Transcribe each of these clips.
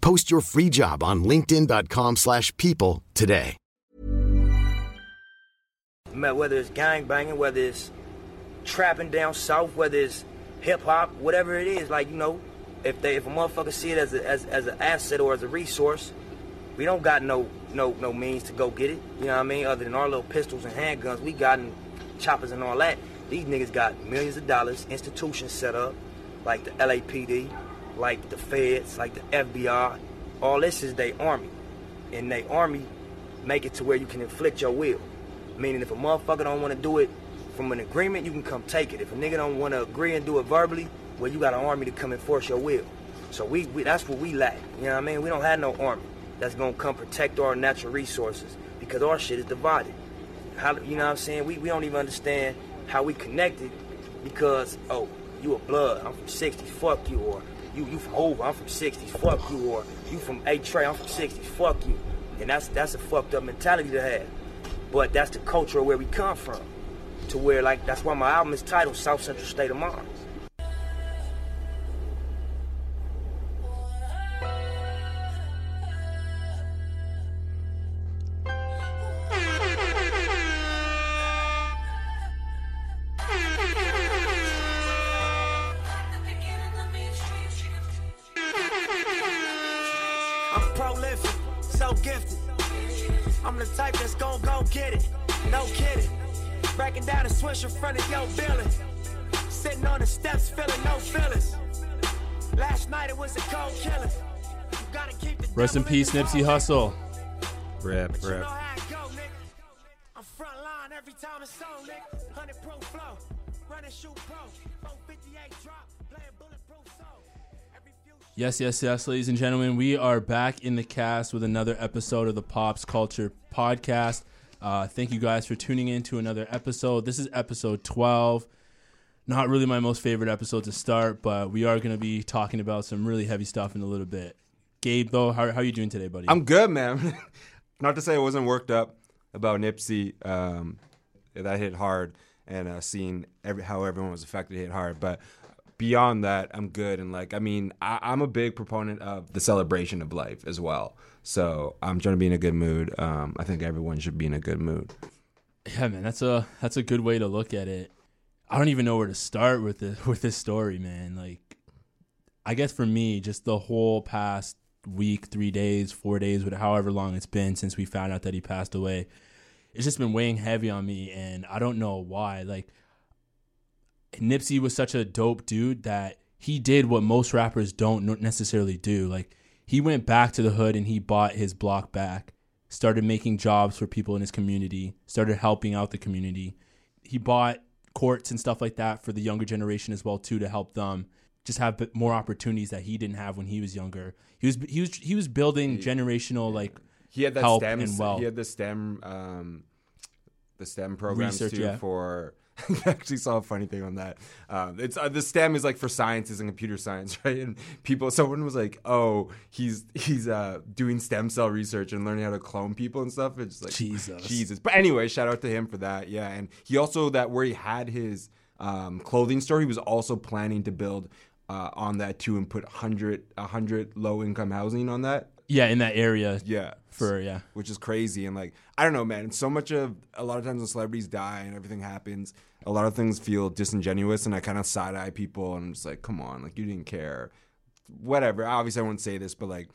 Post your free job on linkedin.com/people slash people today. Whether it's gang banging, whether it's trapping down south, whether it's hip hop, whatever it is, like you know, if they if a motherfucker see it as a, as as an asset or as a resource, we don't got no no no means to go get it. You know what I mean? Other than our little pistols and handguns, we got choppers and all that. These niggas got millions of dollars, institutions set up, like the LAPD, like the feds, like the FBI. All this is their army. And they army make it to where you can inflict your will. Meaning if a motherfucker don't want to do it from an agreement, you can come take it. If a nigga don't want to agree and do it verbally, well, you got an army to come enforce your will. So we, we that's what we lack. You know what I mean? We don't have no army that's gonna come protect our natural resources because our shit is divided. How you know what I'm saying? We, we don't even understand how we connected because oh you a blood I'm from 60 fuck you or you you from over I'm from 60s, fuck you or you from Eight Trey I'm from 60s, fuck you. And that's that's a fucked up mentality to have. But that's the culture where we come from to where like that's why my album is titled South Central State of Mind Playing bulletproof soul. Every few Yes, yes, yes, ladies and gentlemen, we are back in the cast with another episode of the Pops Culture Podcast. Uh, thank you guys for tuning in to another episode. This is episode 12. Not really my most favorite episode to start, but we are going to be talking about some really heavy stuff in a little bit. Gabe, though, how, how are you doing today, buddy? I'm good, man. Not to say I wasn't worked up about Nipsey. Um, that hit hard, and uh, seeing every how everyone was affected hit hard. But beyond that, I'm good. And like, I mean, I, I'm a big proponent of the celebration of life as well. So I'm trying to be in a good mood. Um, I think everyone should be in a good mood. Yeah, man, that's a that's a good way to look at it. I don't even know where to start with this with this story, man. Like, I guess for me, just the whole past week, three days, four days, however long it's been since we found out that he passed away, it's just been weighing heavy on me, and I don't know why. Like, Nipsey was such a dope dude that he did what most rappers don't necessarily do. Like, he went back to the hood and he bought his block back, started making jobs for people in his community, started helping out the community. He bought courts and stuff like that for the younger generation as well too to help them just have more opportunities that he didn't have when he was younger. He was he was he was building generational like He had that help STEM. and wealth. He had the STEM. Um, the STEM programs Research, too yeah. for. I actually saw a funny thing on that. Um, it's uh, the STEM is like for sciences and computer science, right? And people, someone was like, "Oh, he's he's uh, doing stem cell research and learning how to clone people and stuff." It's like Jesus. Jesus. But anyway, shout out to him for that. Yeah, and he also that where he had his um, clothing store, he was also planning to build uh, on that too and put 100 100 low income housing on that. yeah in that area Yeah. for yeah Which is crazy. And like, I don't know, man. So much of a lot of times when celebrities die and everything happens, a lot of things feel disingenuous. And I kind of side eye people and I'm just like, come on, like, you didn't care. Whatever. Obviously, I won't say this, but like,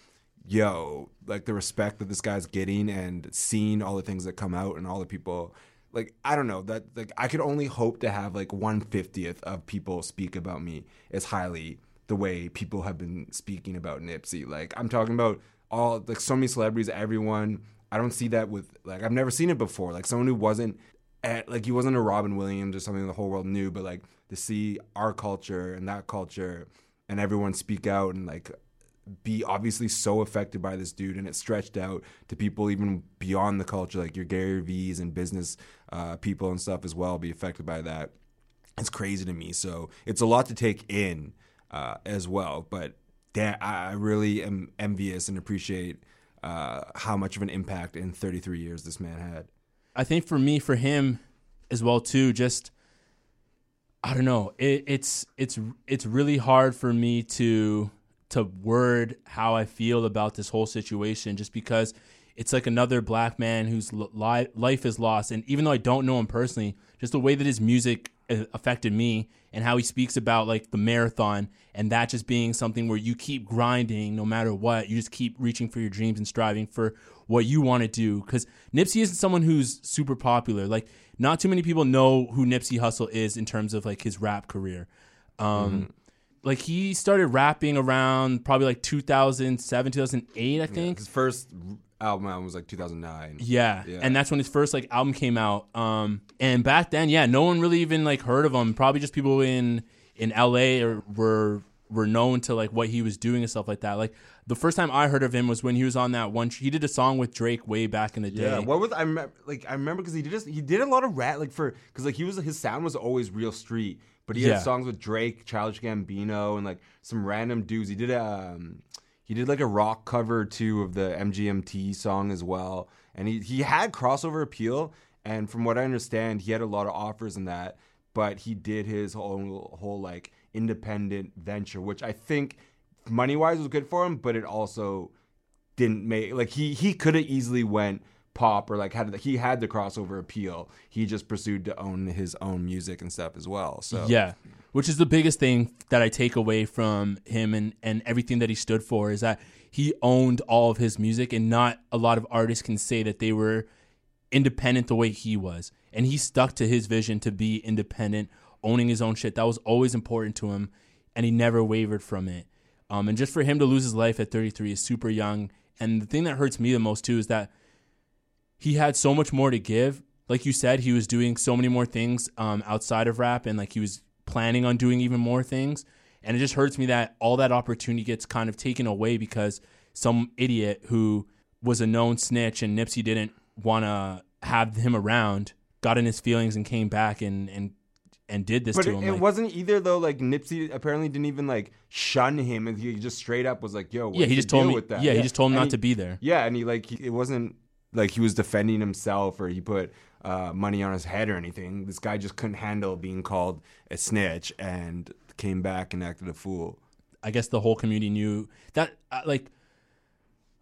yo, like the respect that this guy's getting and seeing all the things that come out and all the people like I don't know that like I could only hope to have like one fiftieth of people speak about me as highly the way people have been speaking about Nipsey. Like I'm talking about all like so many celebrities, everyone. I don't see that with like I've never seen it before. Like someone who wasn't at like he wasn't a Robin Williams or something the whole world knew, but like to see our culture and that culture and everyone speak out and like be obviously so affected by this dude and it stretched out to people even beyond the culture like your Gary V's and business uh, people and stuff as well be affected by that it's crazy to me so it's a lot to take in uh, as well but damn, I really am envious and appreciate uh, how much of an impact in 33 years this man had I think for me, for him as well too, just I don't know. It, it's it's it's really hard for me to to word how I feel about this whole situation, just because it's like another black man whose li- life is lost. And even though I don't know him personally, just the way that his music uh, affected me and how he speaks about like the marathon and that just being something where you keep grinding no matter what. You just keep reaching for your dreams and striving for what you want to do. Because Nipsey isn't someone who's super popular. Like, not too many people know who Nipsey Hussle is in terms of like his rap career. Um, mm-hmm. Like he started rapping around probably like 2007, 2008, I think. Yeah, his first album was like 2009. Yeah. yeah. And that's when his first like album came out. Um and back then, yeah, no one really even like heard of him. Probably just people in in LA or were were known to like what he was doing and stuff like that. Like the first time I heard of him was when he was on that one. He did a song with Drake way back in the day. Yeah, what was I remember? Like I remember because he did a, he did a lot of rap like for because like he was his sound was always real street, but he yeah. had songs with Drake, Childish Gambino, and like some random dudes. He did a um, he did like a rock cover too of the MGMT song as well, and he he had crossover appeal. And from what I understand, he had a lot of offers in that, but he did his whole whole like independent venture, which I think money wise was good for him, but it also didn't make like he he could have easily went pop or like had he had the crossover appeal. He just pursued to own his own music and stuff as well. So yeah, which is the biggest thing that I take away from him and and everything that he stood for is that he owned all of his music, and not a lot of artists can say that they were independent the way he was. And he stuck to his vision to be independent, owning his own shit. That was always important to him, and he never wavered from it. Um, and just for him to lose his life at 33 is super young. And the thing that hurts me the most too is that he had so much more to give. Like you said, he was doing so many more things um, outside of rap, and like he was planning on doing even more things. And it just hurts me that all that opportunity gets kind of taken away because some idiot who was a known snitch and Nipsey didn't want to have him around got in his feelings and came back and, and and did this but to it, him. It like, wasn't either though. Like Nipsey apparently didn't even like shun him, and he just straight up was like, "Yo, yeah." He just told me. Yeah, yeah, he just told him and not he, to be there. Yeah, and he like he, it wasn't like he was defending himself or he put uh, money on his head or anything. This guy just couldn't handle being called a snitch and came back and acted a fool. I guess the whole community knew that. Uh, like,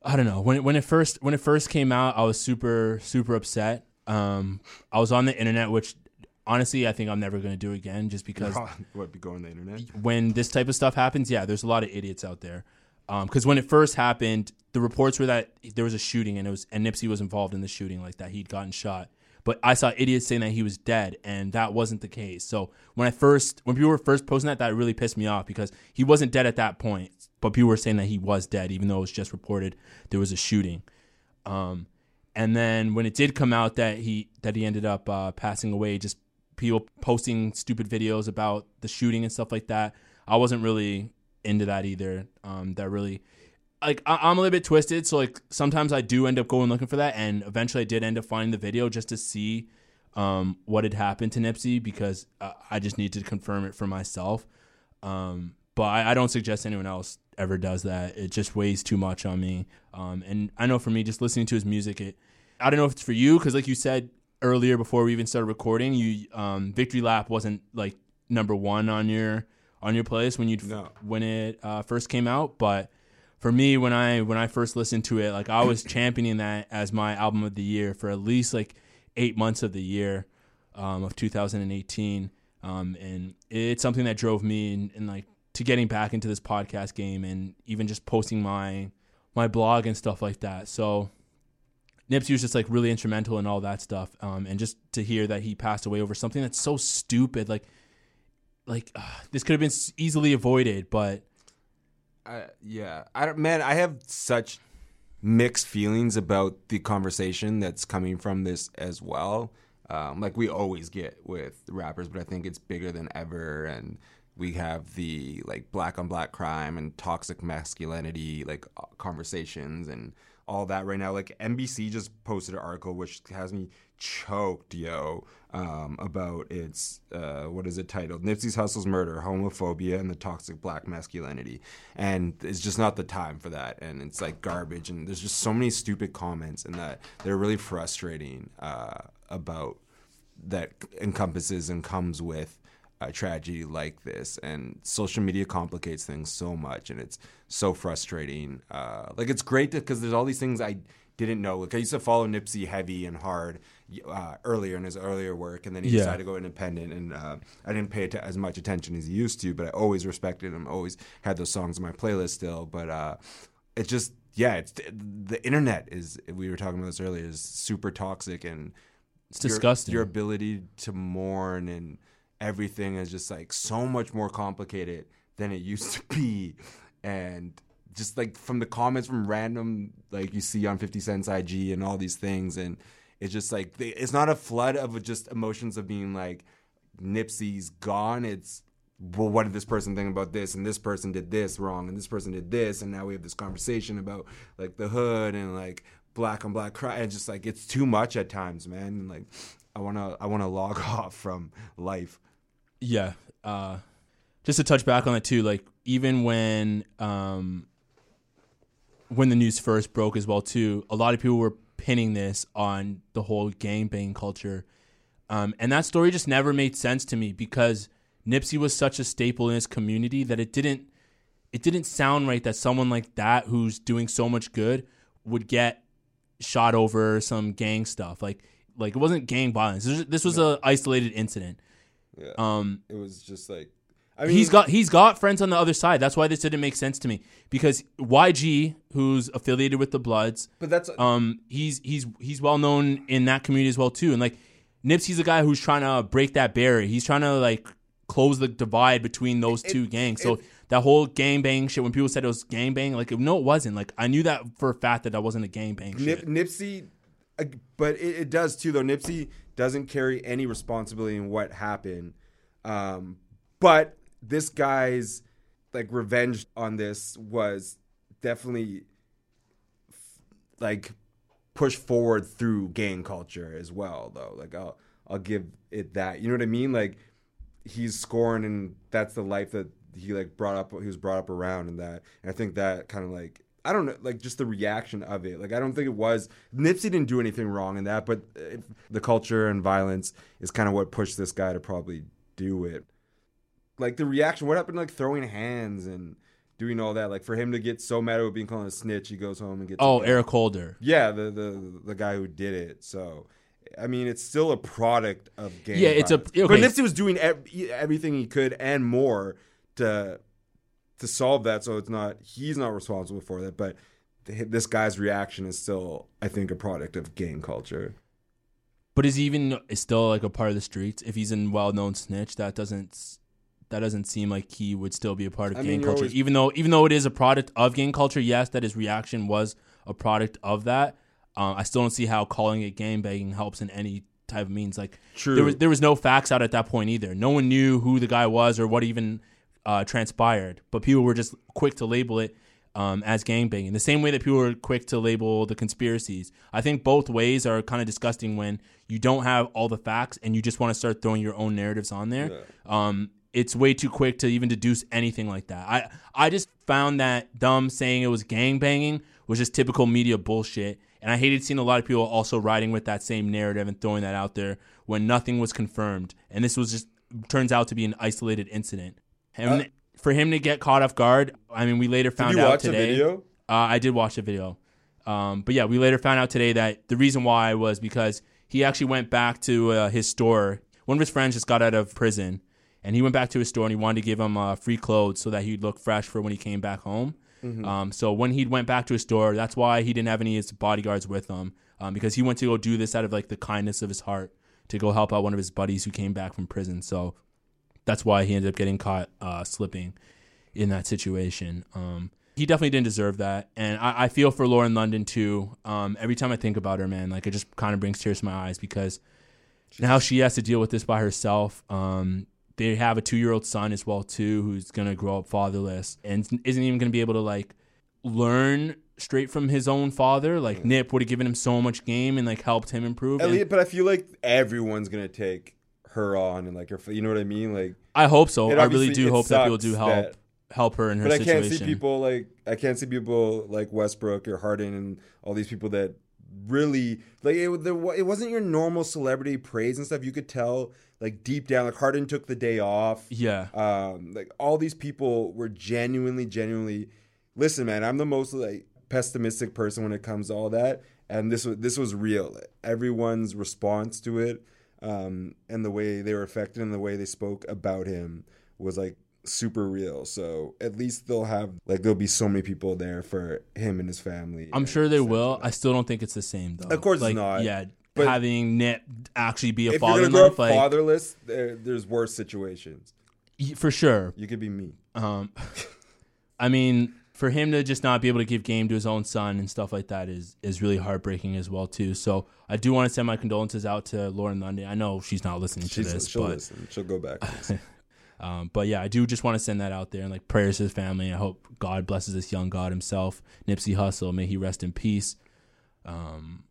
I don't know when it, when it first when it first came out, I was super super upset. Um, I was on the internet, which honestly, I think I'm never going to do again just because. what, be going on the internet? When this type of stuff happens, yeah, there's a lot of idiots out there. Because um, when it first happened, the reports were that there was a shooting and it was and Nipsey was involved in the shooting, like that he'd gotten shot. But I saw idiots saying that he was dead, and that wasn't the case. So when I first, when people were first posting that, that really pissed me off because he wasn't dead at that point. But people were saying that he was dead, even though it was just reported there was a shooting. Um, and then when it did come out that he that he ended up uh, passing away, just people posting stupid videos about the shooting and stuff like that. I wasn't really into that either. Um, that really, like, I- am a little bit twisted. So like sometimes I do end up going looking for that, and eventually I did end up finding the video just to see um, what had happened to Nipsey because uh, I just need to confirm it for myself. Um, but I, I, don't suggest anyone else ever does that. It just weighs too much on me. Um, and I know for me, just listening to his music, it. I don't know if it's for you because, like you said, earlier before we even started recording, you um, Victory Lap wasn't like number one on your on your playlist when you no. when it uh, first came out, but for me when I when I first listened to it, like I was championing that as my album of the year for at least like eight months of the year um, of 2018, um, and it's something that drove me and like to getting back into this podcast game and even just posting my my blog and stuff like that. So Nipsey was just like really instrumental in all that stuff. Um, and just to hear that he passed away over something that's so stupid, like, like uh, this could have been easily avoided, but I, yeah, I don't, man, I have such mixed feelings about the conversation that's coming from this as well. Um, like we always get with rappers, but I think it's bigger than ever. And we have the like black on black crime and toxic masculinity like uh, conversations and all that right now. Like NBC just posted an article which has me choked, yo, um, about its uh, what is it titled? Nipsey's Hussle's Murder, Homophobia, and the Toxic Black Masculinity. And it's just not the time for that. And it's like garbage. And there's just so many stupid comments and that they're really frustrating uh, about that encompasses and comes with a tragedy like this and social media complicates things so much and it's so frustrating uh, like it's great because there's all these things i didn't know like i used to follow nipsey heavy and hard uh, earlier in his earlier work and then he Yeah. decided to go independent and uh, i didn't pay as much attention as he used to but i always respected him always had those songs in my playlist still but uh, it's just yeah it's the internet is we were talking about this earlier is super toxic and it's your- disgusting. Your, ability to mourn and everything is just like so much more complicated than it used to be. And just like from the comments from random, like you see on 50 Cent's IG and all these things. And it's just like, they, it's not a flood of just emotions of being like, Nipsey's gone. It's, well, what did this person think about this? And this person did this wrong, and this person did this, and now we have this conversation about like the hood and like black on black crime. And just like it's too much at times, man. And like I wanna I wanna log off from life. yeah. Uh, just to touch back on it too, like even when um, when the news first broke as well too, a lot of people were pinning this on the whole gangbang culture, um, and that story just never made sense to me because Nipsey was such a staple in his community that it didn't it didn't sound right that someone like that who's doing so much good would get shot over some gang stuff. Like like it wasn't gang violence. This was, this was a isolated incident. Yeah. um It was just like I mean he's got he's got friends on the other side. That's why this didn't make sense to me because YG, who's affiliated with the Bloods, but that's um, he's he's he's well known in that community as well too. And like Nipsey's a guy who's trying to break that barrier. He's trying to like close the divide between those two gangs. So that whole gang bang shit, when people said it was gang bang, like no, it wasn't. Like I knew that for a fact that that wasn't a gang bang. Nip, Nipsey, uh, but it, it does too. Though Nipsey doesn't carry any responsibility in what happened, um, but this guy's like revenge on this was definitely like pushed forward through gang culture as well. Though, like I'll I'll give it that. You know what I mean? Like he's scoring, and that's the life that he like brought up. He was brought up around, and that. And I think that kind of like I don't know, like just the reaction of it. Like I don't think it was Nipsey didn't do anything wrong in that, but if the culture and violence is kind of what pushed this guy to probably do it. Like the reaction, what happened? to, Like throwing hands and doing all that. Like for him to get so mad about being called a snitch, he goes home and gets. Oh, Eric Holder. Yeah, the the the guy who did it. So. I mean, it's still a product of gang. Yeah, it's a- violence. okay. But Nipsey was doing ev- everything he could and more to to solve that. So it's not he's not responsible for that, but th- this guy's reaction is still, I think, a product of gang culture. But is he even is still like a part of the streets? If he's a well-known snitch, that doesn't that doesn't seem like he would still be a part of I gang mean, culture. always- even though even though it is a product of gang culture, yes, that his reaction was a product of that. Um, I still don't see how calling it gang banging helps in any type of means. Like True. there was there was no facts out at that point either. No one knew who the guy was or what even uh, transpired. But people were just quick to label it um, as gangbanging. The same way that people were quick to label the conspiracies. I think both ways are kind of disgusting when you don't have all the facts and you just want to start throwing your own narratives on there. Um, it's way too quick to even deduce anything like that. I I just found that dumb saying it was gangbanging was just typical media bullshit. And I hated seeing a lot of people also riding with that same narrative and throwing that out there when nothing was confirmed. And this was just turns out to be an isolated incident. And for him to get caught off guard, I mean, we later found you out watch the today. video? Uh, I did watch the video. Um, but yeah, we later found out today that the reason why was because he actually went back to uh, his store. One of his friends just got out of prison, and he went back to his store and he wanted to give him uh, free clothes so that he'd look fresh for when he came back home. Um, so when he went back to his store, that's why he didn't have any of his bodyguards with him um, because he went to go do this out of like the kindness of his heart to go help out one of his buddies who came back from prison. So that's why he ended up getting caught uh, slipping in that situation. Um, he definitely didn't deserve that, and I, I feel for Lauren London too. Um, every time I think about her, man, like it just kind of brings tears to my eyes because now she has to deal with this by herself. Um, they have a two-year-old son as well too, who's gonna grow up fatherless and isn't even gonna be able to like learn straight from his own father. Like Nip would have given him so much game and like helped him improve. At and but I feel like everyone's gonna take her on and like her. You know what I mean? Like, I hope so. I really do hope that people do help that- help her in her but I situation. can't see people like I can't see people like Westbrook or Harden and all these people that really like it. There, it wasn't your normal celebrity praise and stuff. You could tell like deep down, like Harden took the day off. Yeah. um, like all these people were genuinely, genuinely. Listen, man, I'm the most like pessimistic person when it comes to all that, and this was this was real. Everyone's response to it, um, and the way they were affected and the way they spoke about him was like super real. So at least they'll have like there'll be so many people there for him and his family. I'm sure they will. I still don't think it's the same though. Of course it's like, not. Yeah, But- having Nip actually be a If you're gonna grow up like fatherless, there, there's worse situations. for sure. You could be me. Um, I mean, for him to just not be able to give game to his own son and stuff like that is is really heartbreaking as well too. So I do want to send my condolences out to Lauren London. I know she's not listening to this, she'll but listen. She'll go back. Um, but yeah, I do just want to send that out there and like prayers to his family. I hope God blesses this young God himself, Nipsey Hussle. May he rest in peace. Um,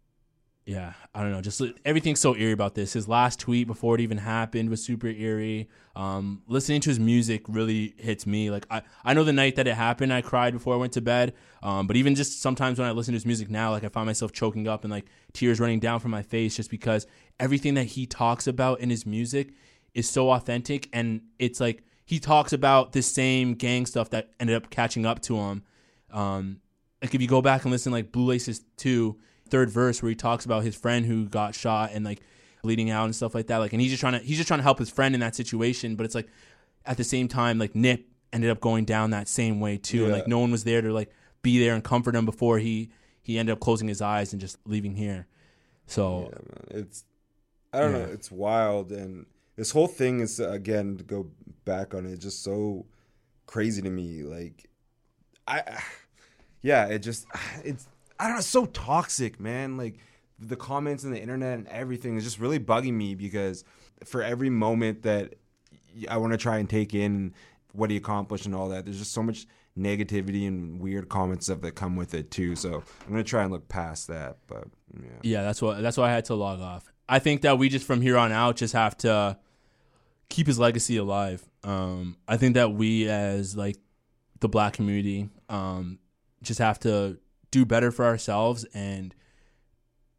yeah, I don't know. Just everything's so eerie about this. His last tweet before it even happened was super eerie. Um, listening to his music really hits me. Like I, I know the night that it happened, I cried before I went to bed. Um, but even just sometimes when I listen to his music now, like I find myself choking up and like tears running down from my face just because everything that he talks about in his music is so authentic and it's like he talks about the same gang stuff that ended up catching up to him. Um, like if you go back and listen like Blue Laces 2 third verse where he talks about his friend who got shot and like bleeding out and stuff like that like and he's just trying to he's just trying to help his friend in that situation but it's like at the same time like Nip ended up going down that same way too and Yeah. like no one was there to like be there and comfort him before he he ended up closing his eyes and just leaving here so Yeah, man. It's I don't Yeah. know. It's wild, and this whole thing is again to go back on it. Just so crazy to me. Like, I, yeah, it just it's I don't know. It's so toxic, man. Like the comments on the internet and everything is just really bugging me because for every moment that I want to try and take in what he accomplished and all that, there's just so much negativity and weird comments stuff that come with it too. So I'm gonna try and look past that. But yeah. Yeah, that's what that's why I had to log off. I think that we just from here on out just have to keep his legacy alive. Um, I think that we as like the black community um, just have to do better for ourselves and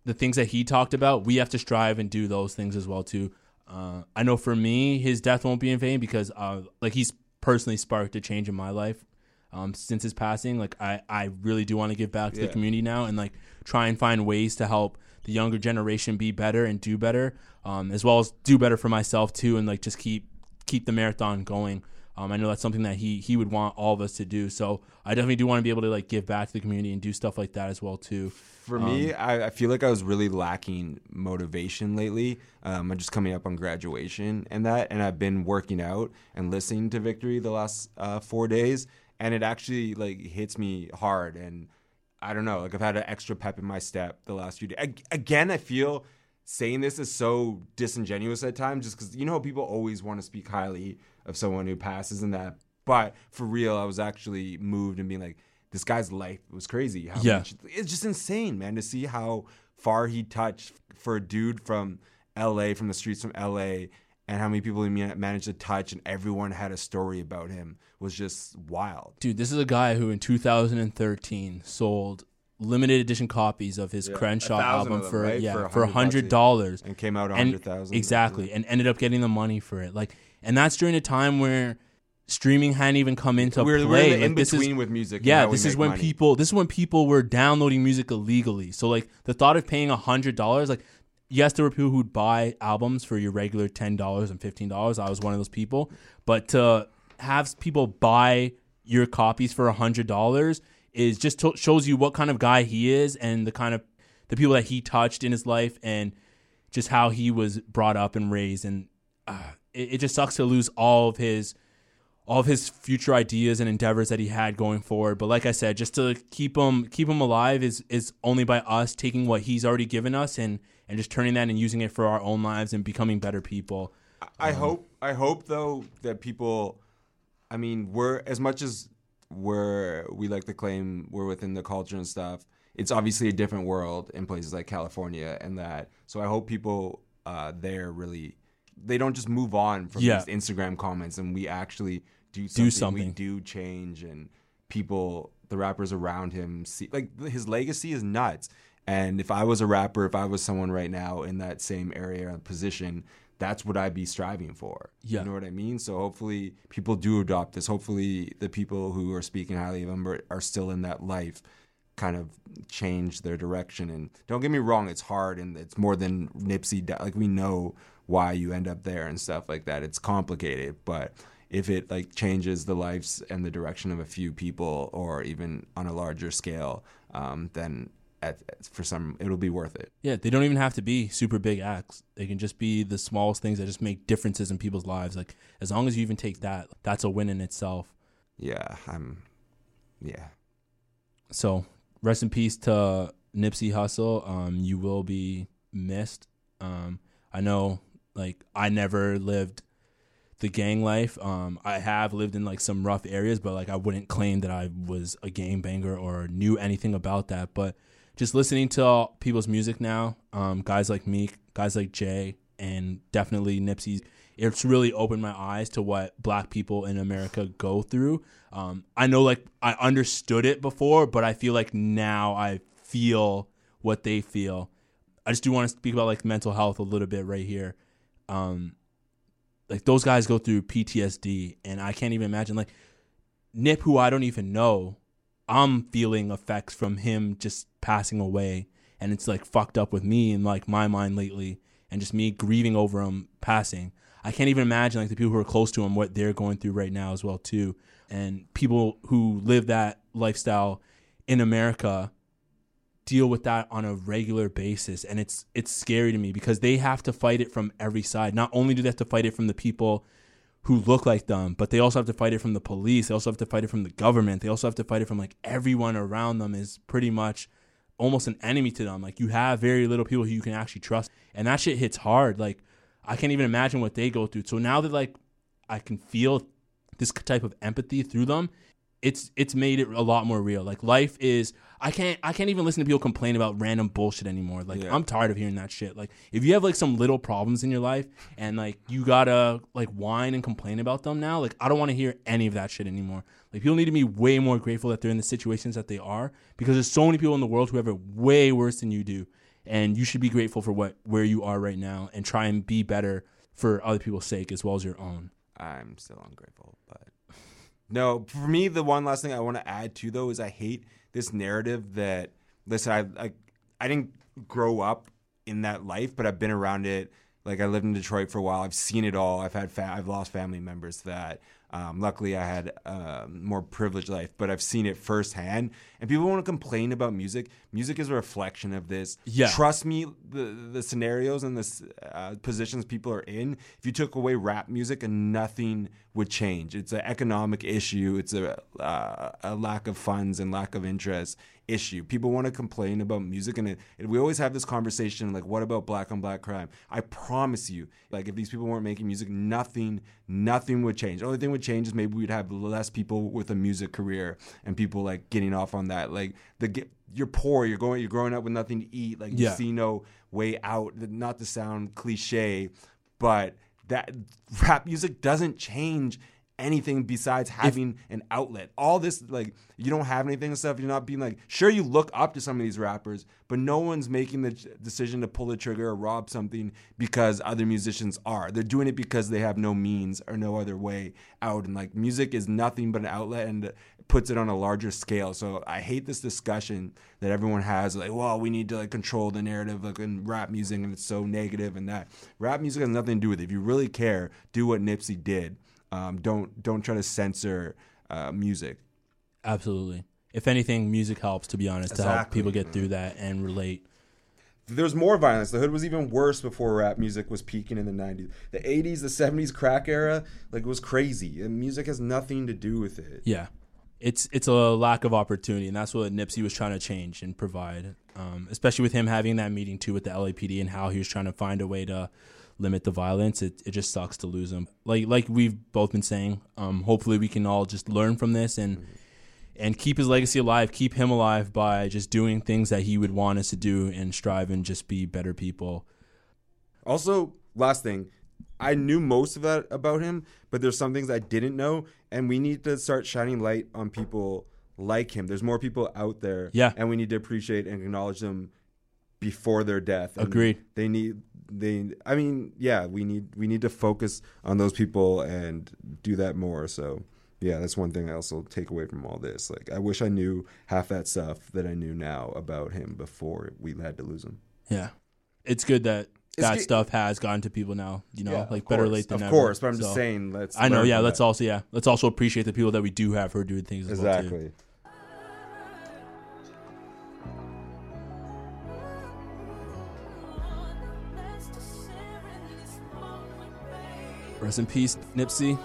the things that he talked about, we have to strive and do those things as well too. Uh, I know for me, his death won't be in vain because uh, like he's personally sparked a change in my life um, since his passing. Like I, I really do want to give back to the community now and like try and find ways to help the younger generation be better and do better, um, as well as do better for myself too, and like just keep keep the marathon going. Um, I know that's something that he he would want all of us to do. So I definitely do want to be able to like give back to the community and do stuff like that as well too. For me, I, I feel like I was really lacking motivation lately. Um, I'm just coming up on graduation and that, and I've been working out and listening to Victory the last uh, four days, and it actually like hits me hard. And I don't know, like I've had an extra pep in my step the last few days. Ag- Again, I feel saying this is so disingenuous at times, just because you know how people always want to speak highly of someone who passes and that. But for real, I was actually moved and being like, this guy's life was crazy. How Yeah. much it's just insane, man, to see how far he touched for a dude from LA, from the streets from LA, and how many people he managed to touch, and everyone had a story about him was just wild. Dude, this is a guy who in 2013 sold limited edition copies of his Yeah, Crenshaw album them, for right? yeah For a for a hundred dollars And came out a hundred thousand. exactly and ended up getting the money for it like and that's during a time where streaming hadn't even come into We're, we're play in the like in this between is with music. yeah this is when money. people this is when people were downloading music illegally so like the thought of paying a hundred dollars like yes there were people who'd buy albums for your regular ten dollars and fifteen dollars i was one of those people but to have people buy your copies for a hundred dollars is just to- shows you what kind of guy he is and the kind of the people that he touched in his life and just how he was brought up and raised and uh, it, it just sucks to lose all of his all of his future ideas and endeavors that he had going forward. But like I said, just to keep him keep him alive is is only by us taking what he's already given us and and just turning that and using it for our own lives and becoming better people. I hope I hope though that people I mean, we're as much as we're we like to claim we're within the culture and stuff, it's obviously a different world in places like California and that. So I hope people uh, there really they don't just move on from Yeah. these Instagram comments and we actually do something. We something. do change and people the rappers around him see like his legacy is nuts. And if I was a rapper, if I was someone right now in that same area and position, that's what I'd be striving for. Yeah. You know what I mean? So hopefully people do adopt this. Hopefully the people who are speaking highly of him are, are still in that life kind of change their direction. And don't get me wrong, it's hard and it's more than Nipsey. Like we know why you end up there and stuff like that. It's complicated, but if it like changes the lives and the direction of a few people or even on a larger scale, um, then at, for some, it'll be worth it. Yeah, they don't even have to be super big acts. They can just be the smallest things that just make differences in people's lives. Like as long as you even take that, that's a win in itself. Yeah, I'm, yeah. So rest in peace to Nipsey Hussle. Um, you will be missed. Um, I know, like I never lived the gang life. Um, I have lived in like some rough areas, but like I wouldn't claim that I was a gang banger or knew anything about that. But just listening to people's music now, um, guys like Meek, guys like Jay, and definitely Nipsey's, it's really opened my eyes to what black people in America go through. Um, I know like I understood it before, but I feel like now I feel what they feel. I just do want to speak about like mental health a little bit right here. Um, like those guys go through PTSD, and I can't even imagine like Nip, who I don't even know, I'm feeling effects from him just passing away, and it's like fucked up with me and like my mind lately, and just me grieving over him passing. I can't even imagine like the people who are close to him what they're going through right now as well too, and people who live that lifestyle in America deal with that on a regular basis and it's it's scary to me because they have to fight it from every side. Not only do they have to fight it from the people who look like them but they also have to fight it from the police. They also have to fight it from the government. They also have to fight it from like everyone around them is pretty much almost an enemy to them. Like you have very little people who you can actually trust and that shit hits hard. Like i can't even imagine what they go through. So now that like i can feel this type of empathy through them it's it's made it a lot more real. Like life is I can't I can't even listen to people complain about random bullshit anymore. Like Yeah. I'm tired of hearing that shit. Like if you have like some little problems in your life and like you gotta like whine and complain about them now, like I don't want to hear any of that shit anymore. Like people need to be way more grateful that they're in the situations that they are because there's so many people in the world who have it way worse than you do, and you should be grateful for what where you are right now and try and be better for other people's sake as well as your own. I'm still ungrateful, but no. For me, the one last thing I want to add to though is I hate this narrative that listen, I I, I didn't grow up in that life, but I've been around it. Like I lived in Detroit for a while. I've seen it all. I've had fa- I've lost family members to that. Um, luckily, I had a more privileged life, but I've seen it firsthand. And people want to complain about music. Music is a reflection of this. Yeah. Trust me, the the scenarios and the uh, positions people are in. If you took away rap music, and nothing would change. It's an economic issue. It's a uh, a lack of funds and lack of interest issue. People want to complain about music, and, it, and we always have this conversation like, what about black on black crime? I promise you, like if these people weren't making music, nothing, nothing would change. The only thing would change is maybe we'd have less people with a music career and people like getting off on that. Like the get, you're poor, you're going, you're growing up with nothing to eat. Like you see no way out. Not to sound cliche, but that rap music doesn't change anything besides having an outlet. All this like you don't have anything and stuff. You're not being like sure you look up to some of these rappers, but no one's making the decision to pull the trigger or rob something because other musicians are. They're doing it because they have no means or no other way out. And like music is nothing but an outlet and puts it on a larger scale. So I hate this discussion that everyone has like, well, we need to like control the narrative like in rap music and it's so negative and that. Rap music has nothing to do with it. If you really care, do what Nipsey did. Um, don't don't try to censor uh, music. Absolutely. If anything, music helps. To be honest, to help people get through that and relate. There's more violence. The hood was even worse before rap music was peaking in the 90s. The 80s, the 70s crack era, like it was crazy. And music has nothing to do with it. Yeah, it's it's a lack of opportunity, and that's what Nipsey was trying to change and provide. Um, especially with him having that meeting too with the LAPD and how he was trying to find a way to limit the violence. It it just sucks to lose him. Like like we've both been saying. Um, hopefully we can all just learn from this and. And keep his legacy alive, keep him alive by just doing things that he would want us to do and strive and just be better people. Also, last thing, I knew most of that about him, but there's some things I didn't know, and we need to start shining light on people like him. There's more people out there, Yeah. and we need to appreciate and acknowledge them before their death. And Agreed. They need they. I mean, yeah, we need we need to focus on those people and do that more. So. Yeah, that's one thing I also take away from all this. Like, I wish I knew half that stuff that I knew now about him before we had to lose him. Yeah, it's good that It's that good- stuff has gotten to people now. You know, Yeah, like better course, late than of never. course. But I'm just saying, let's. I know. Yeah, let's that. also yeah, let's also appreciate the people that we do have who are doing things as well Rest in peace, Nipsey.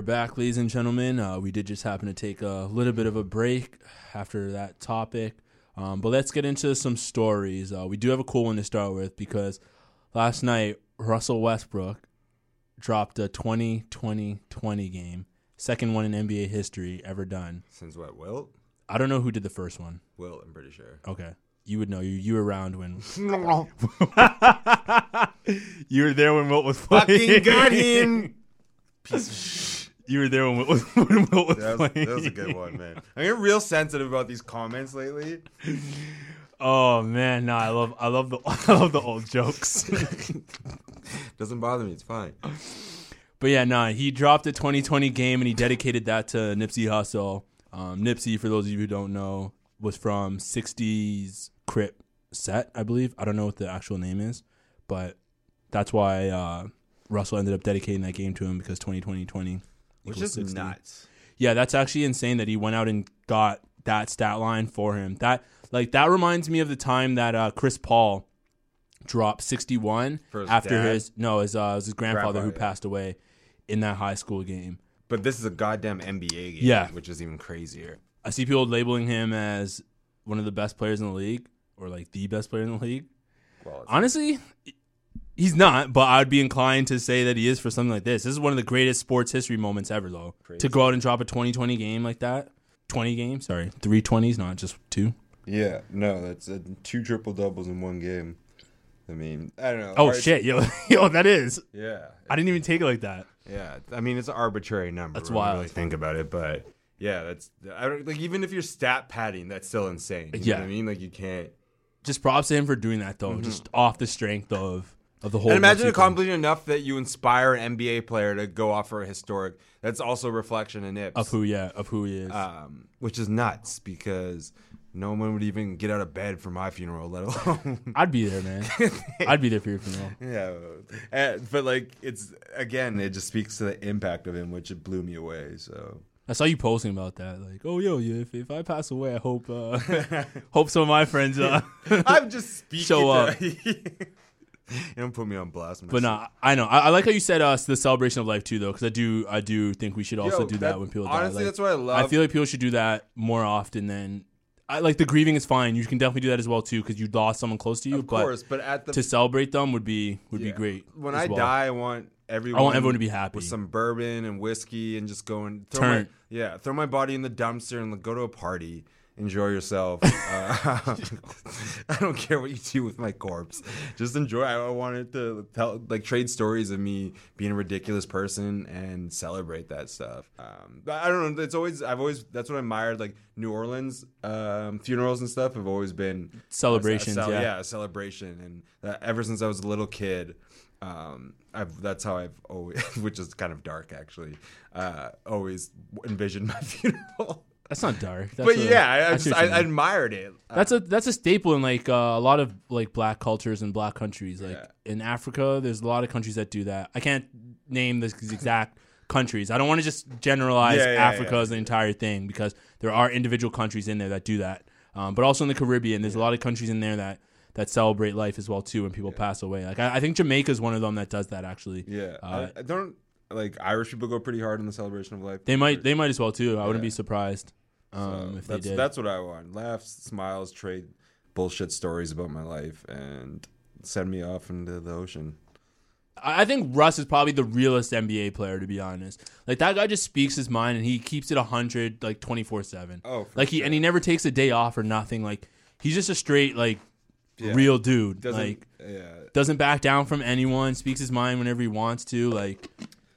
Are back, ladies and gentlemen. Uh, we did just happen to take a little bit of a break after that topic. Um, but let's get into some stories. Uh, we do have a cool one to start with because last night, Russell Westbrook dropped a 20 20 20 game, second one in NBA history ever done. Since what? Wilt? I don't know who did the first one. Wilt, I'm pretty sure. Okay. You would know. You you were around when. you were there when Wilt was playing. Fucking got him. You were there when Wilt was, when Wilt was That was, playing. that was a good one, man. I'm getting real sensitive about these comments lately. Oh man, no, I love I love the I love the old jokes. Doesn't bother me. It's fine. but yeah, no, he dropped a 2020 game and he dedicated that to Nipsey Hussle. Um, Nipsey, for those of you who don't know, was from 60s Crip set, I believe. I don't know what the actual name is, but that's why uh, Russell ended up dedicating that game to him because 2020 20 Which is 60. nuts. Yeah, that's actually insane that he went out and got that stat line for him. That like that reminds me of the time that uh, Chris Paul dropped 61 For his after dad? his no, his uh, his grandfather who yeah. passed away in that high school game. But this is a goddamn NBA game, Yeah. which is even crazier. I see people labeling him as one of the best players in the league or like the best player in the league. Well, Honestly, he's not, but I'd be inclined to say that he is for something like this. This is one of the greatest sports history moments ever, though. Crazy. To go out and drop a 20-20 game like that. 20 games, sorry. Three 20s, not just two. yeah, no, that's uh, two triple doubles in one game. I mean, I don't know. Oh, shit. Yo, yo, that is. Yeah, I didn't even take it like that. yeah. I mean, it's an arbitrary number. That's you wild. Really think about it, but yeah, that's I don't like even if you're stat padding, that's still insane. You Yeah. know what I mean, like you can't. Just props to him for doing that, though. Just off the strength of, of the whole. And imagine accomplishing enough that you inspire an NBA player to go off for a historic. That's also a reflection of Nips. Of who, yeah, of who he is. um, which is nuts because no one would even get out of bed for my funeral, let alone. I'd be there, man. I'd be there for your funeral. yeah, and, but like it's again, it just speaks to the impact of him, which it blew me away. So I saw you posting about that, like, oh yo, yeah, if, if I pass away, I hope uh, hope some of my friends uh I'm just speaking. Show to- up. you don't put me on blast, But nah, I know. I, I like how you said us the celebration of life too, though, because I do I do think we should also Yo, do that, that- when people honestly, die. Like, that's what I love. I feel like people should do that more often than. I like the grieving is fine. You can definitely do that as well too, because you lost someone close to you. Of but course, but at the to celebrate them would be would be great. When I well. die, I want everyone. I want everyone to be happy. with some bourbon and whiskey, and just go and throw Turn. My, yeah, throw my body in the dumpster and like, go to a party. Enjoy yourself. Uh, I don't care what you do with my corpse. Just enjoy. I wanted to tell, like, trade stories of me being a ridiculous person and celebrate that stuff. Um, but I don't know. It's always I've always that's what I admired. Like New Orleans um, funerals and stuff have always been Celebrations, a, a, yeah. yeah, a celebration. And that, ever since I was a little kid. Um, I've, that's how I've always, which is kind of dark actually, uh, always envisioned my funeral. That's not dark. That's but a- yeah, I, I, just, I, I admired it. That's a that's a staple in like uh, a lot of like black cultures and black countries. Like Yeah. in Africa, there's a lot of countries that do that. I can't name the exact countries. I don't want to just generalize Yeah, yeah, Africa yeah. as the entire thing because there are individual countries in there that do that. Um, but also in the Caribbean, there's a lot of countries in there that that celebrate life as well too when people pass away. Like I, I think Jamaica is one of them that does that actually. yeah, Uh, I, don't like Irish people go pretty hard in the celebration of life. they might they might as well too. I wouldn't be surprised um, So if they that's did. that's what I want. Laughs, smiles, trade bullshit stories about my life, and send me off into the ocean. I think Russ is probably the realest NBA player, to be honest. Like that guy just speaks his mind and he keeps it hundred, like twenty four seven. Oh, for like he and he never takes a day off or nothing. Like he's just a straight like Yeah. real dude. Doesn't like yeah doesn't back down from anyone. Speaks his mind whenever he wants to. Like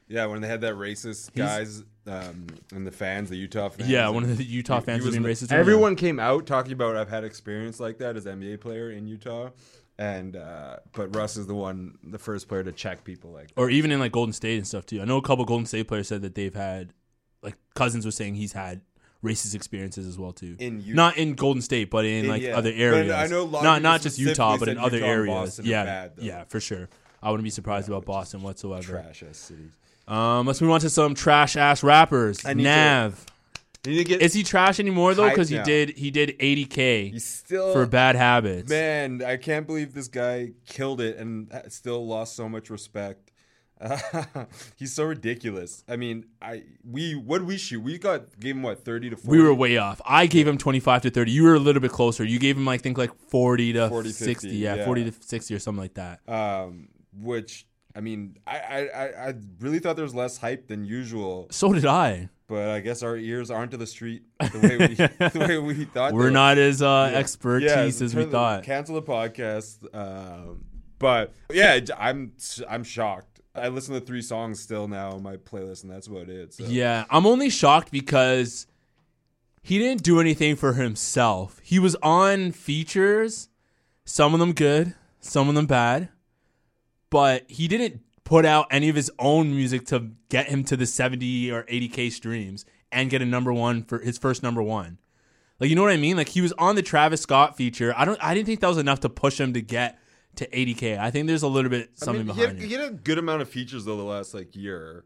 yeah when they had that racist guys um, and the fans, the Utah fans. yeah, one of the Utah fans he was being racist. Everyone came out talking about I've had experience like that as NBA player in Utah, and uh, but Russ is the one, the first player to check people like that. or even in like Golden State and stuff too. I know a couple Golden State players said that they've had like Cousins was saying he's had racist experiences as well too. In not in Golden State, but in, In- like yeah. other But areas. I know not not just Utah, but in other Utah areas. Yeah, bad, yeah, for sure. I wouldn't be surprised about Boston whatsoever. trash ass cities. Um, let's move on to some trash ass rappers. I need Nav, You need to get is he trash anymore though? Because he now. did he did 80k He's still for bad habits. Man, I can't believe this guy killed it and still lost so much respect. he's so ridiculous. I mean, I we what did we shoot? We got gave him what thirty to forty. We were way off. I gave him 25 to 30. You were a little bit closer. You gave him, I think, like 40 to 40, 60. 50, yeah, yeah. 40 to 60 or something like that. um, which I mean, I, I I really thought there was less hype than usual, So did I. but I guess our ears aren't to the street the way we the way we thought. We're not as uh, Yeah. expertise Yeah, as we thought. Cancel the podcast. Um, but yeah, I'm I'm shocked. I listen to three songs still now on my playlist, and that's about it. So. Yeah, I'm only shocked because he didn't do anything for himself. He was on features, some of them good, some of them bad, but he didn't put out any of his own music to get him to the 70 or 80k streams and get a number 1 for his first number 1. Like you know what I mean? Like he was on the Travis Scott feature. I don't I didn't think that was enough to push him to get to 80k. I think there's a little bit I something mean, he behind had, it. he had a good amount of features though the last like year.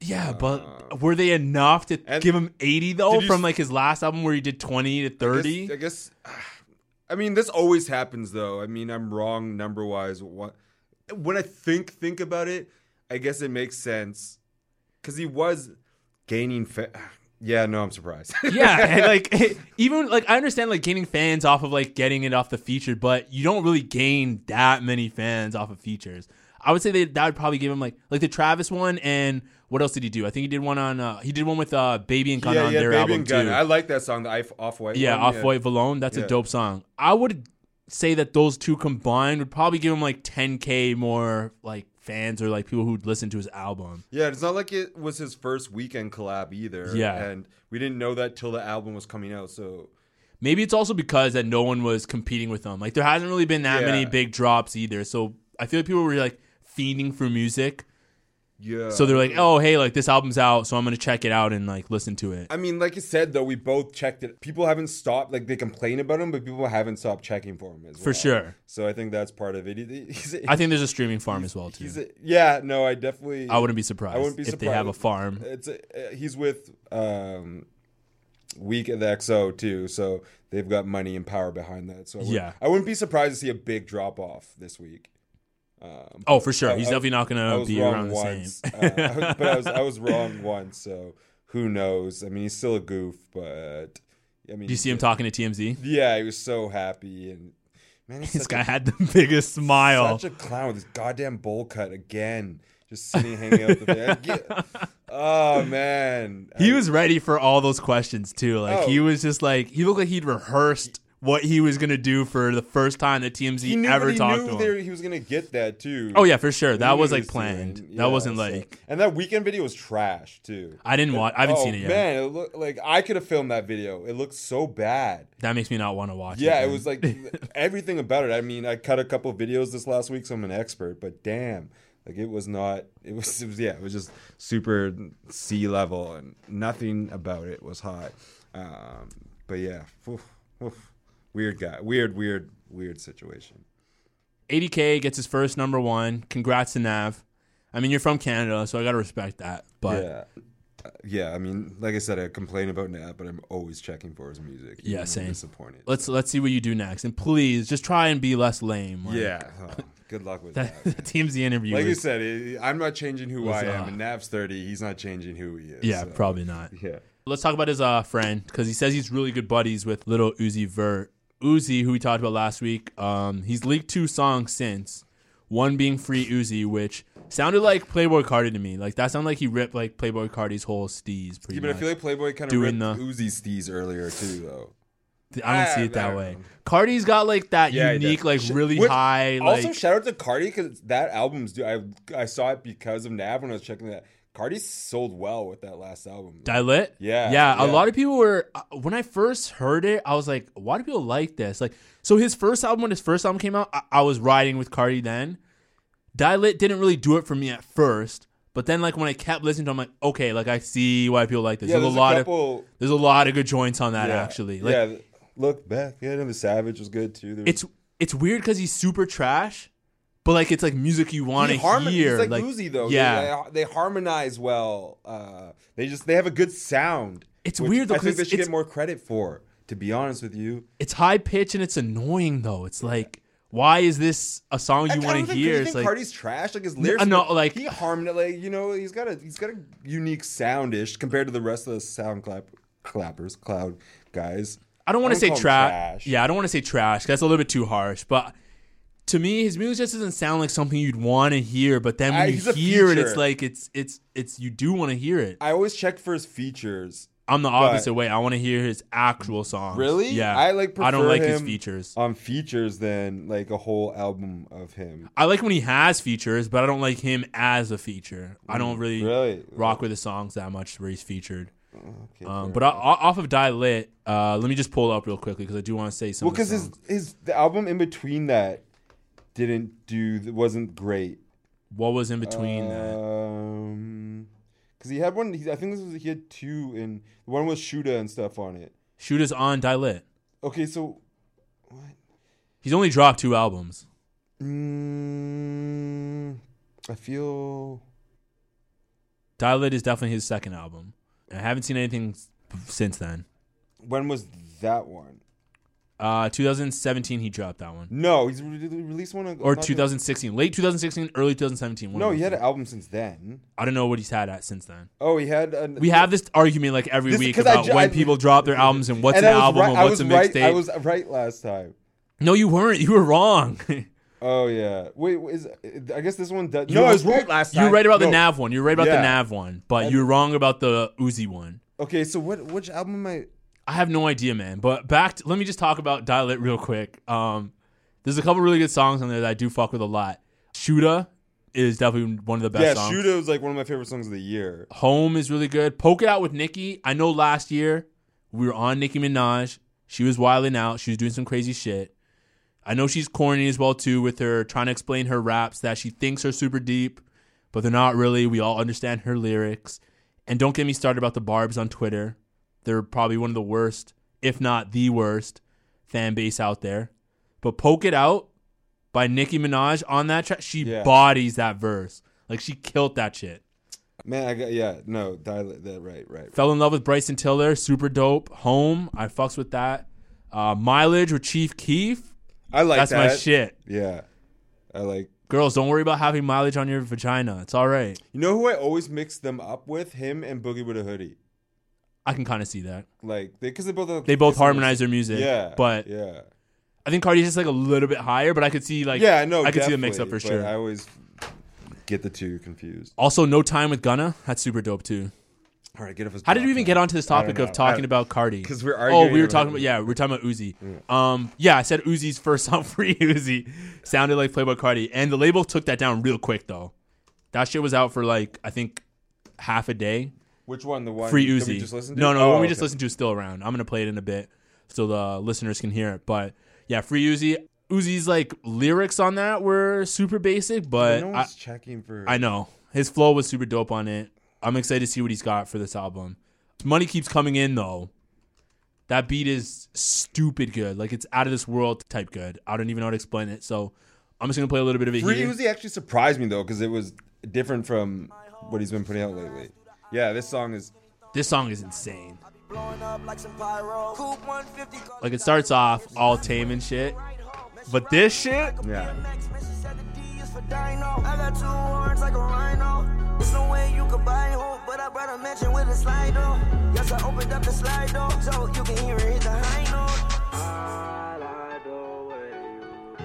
Yeah, but were they enough to Uh, give him 80 though from like his last album where he did 20 to I 30? guess, I guess. I mean, this always happens though. I mean, I'm wrong number wise. What when I think think about it, I guess it makes sense because he was gaining. Fa- yeah, no, I'm surprised. yeah, and like even like I understand like gaining fans off of like getting it off the feature, but you don't really gain that many fans off of features. I would say that that would probably give him like like the Travis one and what else did he do? I think he did one on uh he did one with uh Baby and Gun yeah, on yeah, their Baby album too. I like that song, the Off White. yeah, Off White VLONE. That's Yeah. a dope song. I would say that those two combined would probably give him like 10k more like fans or like people who'd listen to his album. Yeah, it's not like it was his first Weeknd collab either. Yeah. and we didn't know that till the album was coming out. So Maybe it's also because that no one was competing with them. Like there hasn't really been that Yeah. many big drops either. So I feel like people were like fiending for music. Yeah, So they're like, oh hey, like this album's out, so I'm gonna check it out and like listen to it. I mean, like you said though, we both checked it. People haven't stopped. Like they complain about him, but people haven't stopped checking for him as well. For sure. So I think that's part of it. He- he's a- I think there's a streaming farm as well too. a, yeah. No, I definitely. I wouldn't be surprised I wouldn't be if surprised they have a farm. It's a, uh, he's with um, Week of the XO too, so they've got money and power behind that. So I Yeah. I wouldn't be surprised to see a big drop off this week. Um, Oh, for sure. I- He's I- definitely not gonna be wrong around the same. uh, but I was I was wrong once. So who knows? I mean, he's still a goof, but I mean, Do you see him talking to TMZ? Yeah, he was so happy, and man, This guy a, had the biggest smile. such a clown with his goddamn bowl cut again. just sitting, hanging out the bed. Oh man, He I- was ready for all those questions too. Like Oh. he was just like he looked like he'd rehearsed what he was gonna do for the first time that TMZ He knew, ever he talked knew to there- him. he was gonna get that too. Oh yeah, for sure. That was like planned. doing. that wasn't so- like And that weekend video was trash too. I didn't watch. I haven't oh, seen it yet. Man, it looked like I could have filmed that video. It looked so bad. That makes me not want to watch. It. Yeah, it, it was like everything about it. I mean, I cut a couple of videos this last week, so I'm an expert. But damn, like it was not. It was. It was. Yeah, it was just super sea level, and nothing about it was hot. Um, but yeah, oof, oof. Weird guy. Weird, weird, weird situation. 80k gets his first number one. Congrats to Nav. I mean, you're from Canada, so I gotta respect that. But yeah. Uh, yeah, I mean, like I said, I complain about Nav, but I'm always checking for his music. Yeah, same. Disappointed. let's let's see what you do next, and please just try and be less lame. Like, yeah. oh, good luck with that, that. the team's the interview. Like you said, it, I'm not changing who was, I am, uh, and Nav's 30. He's not changing who he is. yeah, so, probably not. Yeah. Let's talk about his uh, friend because he says he's really good buddies with Lil Uzi Vert. Uzi, who we talked about last week, um, he's leaked two songs since. One being Free Uzi, which sounded like Playboi Carti to me. Like that sounded like he ripped like Playboi Carti's whole steez. Pretty Yeah, but I feel like Playboi kind of Doing ripped the- Uzi steez earlier too, though. I don't see it that way. Carti's got like that Yeah, unique, like really which- high. Also, Like shout out to Carti because that album's. Dude, I I saw it because of Nav when I was checking that. Carti sold well with that last album. Die Lit. Yeah, yeah. A lot of people were uh, when I first heard it. I was like, why do people like this? Like, so his first album, when his first album came out, I, I was riding with Carti then. Die Lit didn't really do it for me at first, but then like when I kept listening to, him, I'm like, okay, like I see why people like this. yeah, there's, there's a lot couple, of there's a lot of good joints on that yeah, actually. Like, yeah, look back. Yeah, and the Savage was good too. Was- it's it's weird because he's super trash, but like it's like music you want to harmon- hear. He's like, Uzi though. Yeah. they, they, they harmonize well. Uh, they just they have a good sound. It's weird, though, I think they should get more credit for. To be honest with you, it's high pitch and it's annoying though. It's like, why is this a song you want think- to you hear? think It's like Carti's trash. Like his lyrics, no, like- he harmonized. Like you know, he's got a he's got a unique soundish compared to the rest of the sound clap clappers, cloud guys. I don't want to say him trash. Yeah, I don't want to say trash. That's a little bit too harsh. But to me, his music just doesn't sound like something you'd want to hear. But then when Uh, you hear it, it's like it's it's it's you do want to hear it. I always check for his features. I'm the opposite way. I want to hear his actual songs. Really? Yeah. I like. I don't like his features. on features than like a whole album of him. I like when he has features, but I don't like him as a feature. I don't really, Mm, Really? rock with his songs that much where he's featured. Okay, Um, but o- off of Die Lit, uh, let me just pull up real quickly because I do want to say something. Well, because his his the album in between that didn't do wasn't great. what was in between that? Um, because he had one. He, I think this was he had two, and one was Shoota and stuff on it. Shoot is on Die Lit. Okay, so what? He's only dropped two albums. mm, I feel Die Lit is definitely his second album. I haven't seen anything s- since then. when was that one? Uh, 2017, he dropped that one. No, he's re- re- released one. Or not- 2016, late 2016, early 2017. one No, he those had an album since then. I don't know what he's had at since then. Oh, he had. A, We have this argument like every This- week 'cause I about ju- when I- people drop their albums and what's and an I was album right, and I what's was a right. mixtape. I was right last time. no, you weren't. You were wrong. Oh yeah. Wait, is I guess this one does. No, I was right last time. Were right about the No. Nav one. You were right about the Yeah. Nav one, but you're wrong about the Uzi one. Okay, so what? Which album am I? I have no idea, man. But back, to, let me just talk about Die Lit real quick. Um, there's a couple really good songs on there that I do fuck with a lot. Shoota is definitely one of the best yeah, songs. Shoota was like one of my favorite songs of the year. Home is really good. Poke It Out with Nicki. I know last year we were on Nicki Minaj. She was wilding out. She was doing some crazy shit. I know she's corny as well too with her trying to explain her raps that she thinks are super deep, but they're not really. We all understand her lyrics. And don't get me started about the Barbs on Twitter. They're probably one of the worst, if not the worst, fan base out there. But Poke It Out by Nicki Minaj on that track, she Yeah. bodies that verse. Like she killed that shit. Man, I got yeah, no, that right, right. Fell in love with Bryson Tiller, super dope. Home, I fucks with that. Uh, Mileage with Chief Keef, I like that. that's that. my shit. Yeah, I like. Girls, don't worry about having mileage on your vagina. It's all right. You know who I always mix them up with? Him and Boogie with a Hoodie. I can kind of see that. Like they because they both have They both harmonize their music. Yeah, but yeah, I think Carti's just like a little bit higher. But I could see like yeah. No, I could see the mix up for sure. I always get the two confused. Also, No Time with Gunna. That's super dope too. All right, get off his. How did we even get onto this topic of talking I- about Carti? 'Cause we're already Oh, we were talking about yeah, we were talking about Uzi. Um, yeah, I said Uzi's first song, Free Uzi, sounded like Playboi Carti, and the label took that down real quick though. That shit was out for like I think half a day. Which one? The one Free Uzi. we just listened to? No, no, Oh, the one we okay. just listened to is still around. I'm gonna play it in a bit so the listeners can hear it. But yeah, Free Uzi. Uzi's like lyrics on that were super basic, but no I, one's checking for. I know his flow was super dope on it. I'm excited to see what he's got for this album. Money keeps coming in though. That beat is stupid good. Like it's out of this world type good. I don't even know how to explain it. So I'm just gonna play a little bit of it Free here. Uzi actually surprised me though because it was different from what he's been putting out lately. Yeah, this song is. This song is insane. Like some pyro. Coupe 150 Like it starts off all tame and shit, but this shit, Yeah. I got two horns like a rhino. There's no way you could buy hope, but I brought a mention with a slide door. Yes, I opened up the slide door so you can hear it hit the high note.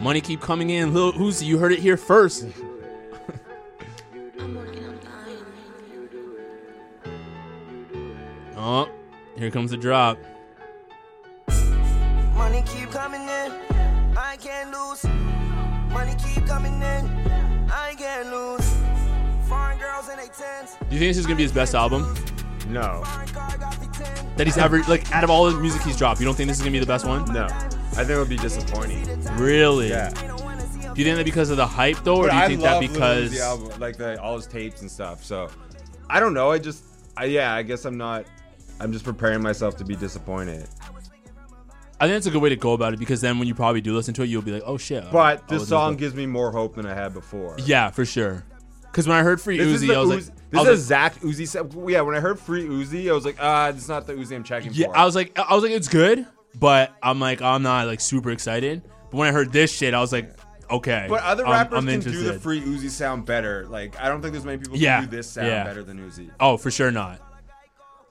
money keep coming in. Lil Uzi, you heard it here first. Oh, here comes the drop. Money keep coming in, I can't lose. Money keep coming in, I can't lose. Foreign girls in their tents. Do you think this is gonna be his best album No. Foreign car got the 10. that he's ever like out of all the music he's dropped? You don't think this is gonna be the best one? No. I think it would be disappointing. Really? Yeah. Do you think that because of the hype though, or But do you I think love that because Uzi album, like the, all his tapes and stuff. So I don't know. I just, I, yeah, I guess I'm not. I'm just preparing myself to be disappointed. I think that's a good way to go about it because then when you probably do listen to it, you'll be like, oh shit. But this song gives me more hope than I had before. yeah, for sure. Because when I heard Free This Uzi, the I was Uzi, like, this is like- Zach Uzi. sa- Yeah, when I heard Free Uzi, I was like, ah, is not the Uzi I'm checking yeah, for. I was like, I was like, it's good, but I'm like, I'm not like super excited. But when I heard this shit, I was like, okay. but other I'm- rappers I'm can do the. Free Uzi sound better. Like I don't think there's many people who Yeah, can do this sound yeah. better than Uzi. Oh, for sure not.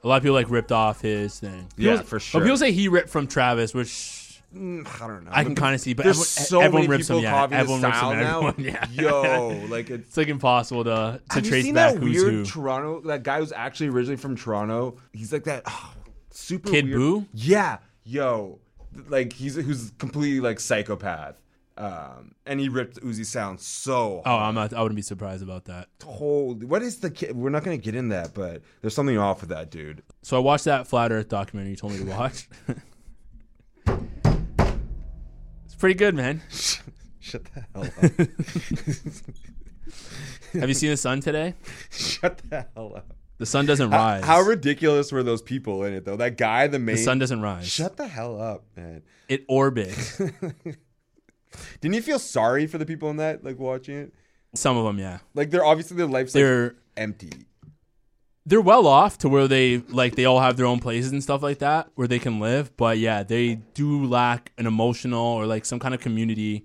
A lot of people like ripped off his thing. Yeah, for sure. But people say he ripped from Travis, which Mm, I don't know. I can kind of see. But There's everyone, so everyone many rips people him. Yeah, copying everyone his rips him. style now. Everyone, yeah. Yo, like it's it's like impossible to to Have you trace seen back that who's weird who. Toronto? That guy who's actually originally from Toronto. He's like that oh, super Kid weird. Boo? Yeah, yo, like he's who's completely like psychopath. Um, and he ripped Uzi sound so. oh, I'm not. I wouldn't be surprised about that. Holy, what is the kid? We're not gonna get in that, but there's something off with that dude. So I watched that Flat Earth documentary you told me to watch. it's pretty good, man. Shut the hell up. Have you seen the sun today? Shut the hell up. The sun doesn't How, rise. how ridiculous were those people in it though? That guy, the main. the sun doesn't rise. Shut the hell up, man. It orbits. Didn't you feel sorry for the people in that, like watching it? Some of them, yeah. Like they're obviously their life's like, They're empty. they're well off to where they like they all have their own places and stuff like that where they can live. But yeah, they do lack an emotional or like some kind of community,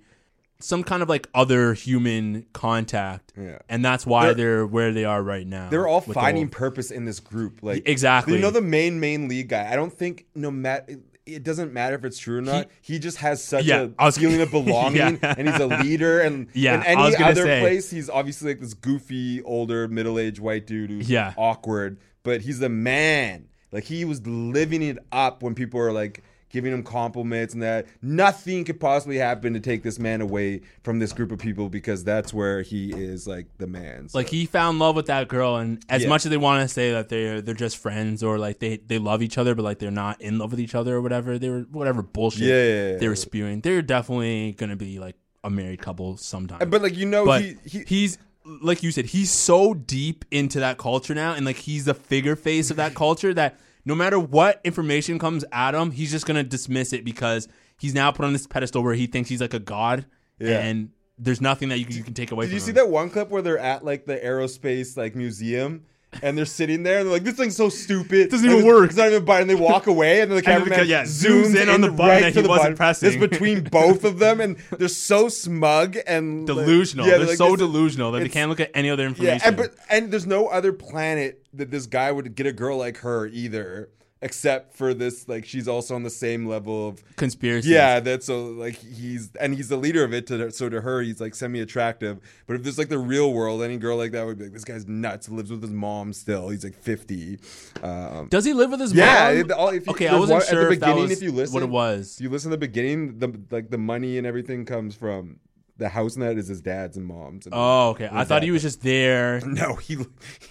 some kind of like other human contact. Yeah. And that's why They're- they're, where they are right now. They're all finding whole- purpose in this group. Like Exactly. You know the main main lead guy. I don't think no matter it doesn't matter if it's true or not. He, just has such Yeah, a was- feeling of belonging, Yeah. and he's a leader. And Yeah, in any other say. place, he's obviously like this goofy, older, middle aged white dude who's Yeah. awkward. But he's the man. Like he was living it up when people were like giving him compliments and that. Nothing could possibly happen to take this man away from this group of people because that's where he is like the man. So- Like he found love with that girl, and as Yeah. much as they want to say that they're they're just friends or like they they love each other, but like they're not in love with each other or whatever, they were whatever bullshit Yeah, yeah, they were spewing. They're definitely gonna be like a married couple sometime. But like you know, but he, he he's like you said, he's so deep into that culture now, and like he's the figure face of that culture that no matter what information comes at him, he's just gonna dismiss it because he's now put on this pedestal where he thinks he's like a god, Yeah. and there's nothing that you, can- you can take away from. Did you him. see that one clip where they're at like the aerospace like museum? And they're sitting there and they're like, this thing's so stupid. It doesn't even work. It's not even a button. They walk away and then the And the cameraman yeah, zooms, zooms in on the button right that he the wasn't button. pressing. It's between both of them and they're so smug and like- delusional. yeah, they're like, so delusional that they can't look at any other information. Yeah, and, but and there's no other planet that this guy would get a girl like her either. Except for this like she's also on the same level of Conspiracy. yeah that's so like he's and he's the leader of it to so to her he's like semi attractive but if there's like the real world any girl like that would be like this guy's nuts lives with his mom still he's like 50 um, Does he live with his yeah mom? if okay, I wasn't one- sure at the beginning if you listen what it was. if you listen to the beginning the like the money and everything comes from the house net is his dad's and mom's and Oh, okay. I thought he was just there no he,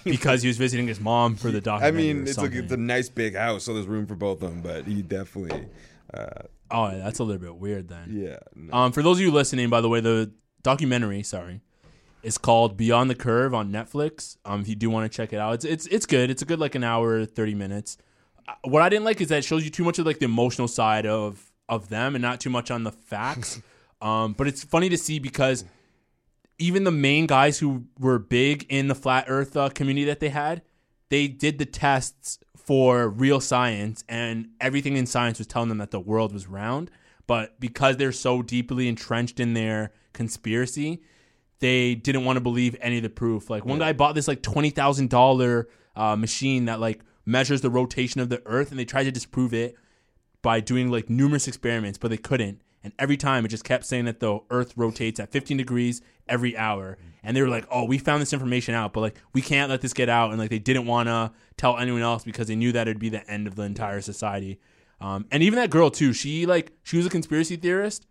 he because he was visiting his mom for the document. I mean, it's like it's a nice big house, so there's room for both of them. But he definitely, uh, oh, yeah, that's a little bit weird then. yeah. no. Um, for those of you listening, by the way, the documentary, sorry, is called Beyond the Curve on Netflix. Um, if you do want to check it out, it's it's it's good. It's a good like an hour, thirty minutes. Uh, What I didn't like is that it shows you too much of like the emotional side of of them and not too much on the facts. um, but it's funny to see because even the main guys who were big in the flat Earth uh, community that they had, they did the tests for real science, and everything in science was telling them that the world was round. But because they're so deeply entrenched in their conspiracy, they didn't want to believe any of the proof. Like one guy bought this like twenty thousand dollar uh, machine that like measures the rotation of the Earth, and they tried to disprove it by doing like numerous experiments, but they couldn't. And every time it just kept saying that the Earth rotates at 15 degrees every hour. And they were like, "Oh, we found this information out, but like we can't let this get out." And like they didn't want to tell anyone else because they knew that it'd be the end of the entire society. Um, and even that girl too, she like she was a conspiracy theorist,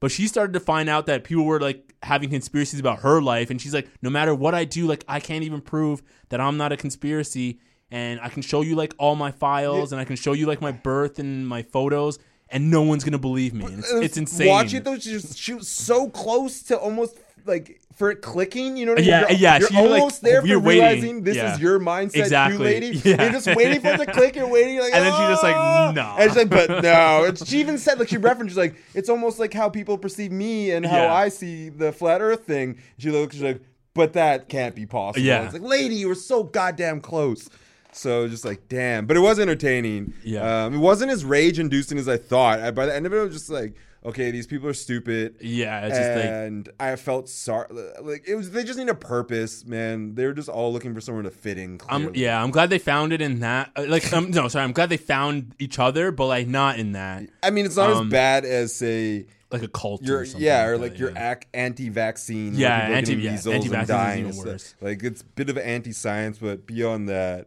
but she started to find out that people were like having conspiracies about her life, and she's like, no matter what I do, like I can't even prove that I'm not a conspiracy, and I can show you like all my files, and I can show you like my birth and my photos, and no one's gonna believe me. It's, it's insane. Watch it though. She was, she was so close to almost like for it clicking. You know what I mean? Yeah, You're, yeah, You're she, like, almost there for you're waiting. realizing this Yeah. is your mindset, Exactly. too, lady. Yeah. You're just waiting for it to click. You're waiting. Like, And then she's just like, "Ah." no. And she's like, but no. And she even said like she referenced she's like it's almost like how people perceive me and how Yeah. I see the flat Earth thing. She looks she's like, but that can't be possible. Yeah. It's like, lady, you were so goddamn close. So just like, damn. But it was entertaining. Yeah. Um, it wasn't as rage inducing as I thought. I, by the end of it, I was just like, okay, these people are stupid. Yeah, it's just like and I felt sorry. Like it was, they just need a purpose, man. They were just all looking for somewhere to fit in. I'm yeah, I'm glad they found it in that. uh, Like, um, no, sorry, I'm glad they found each other, but like not in that, I mean, it's not Um, as bad as say like a cult. your or something yeah, or like your yeah. anti-vaccine. Yeah, anti- yeah, anti-vaccine and is even worse. Like it's a bit of anti-science, but beyond that,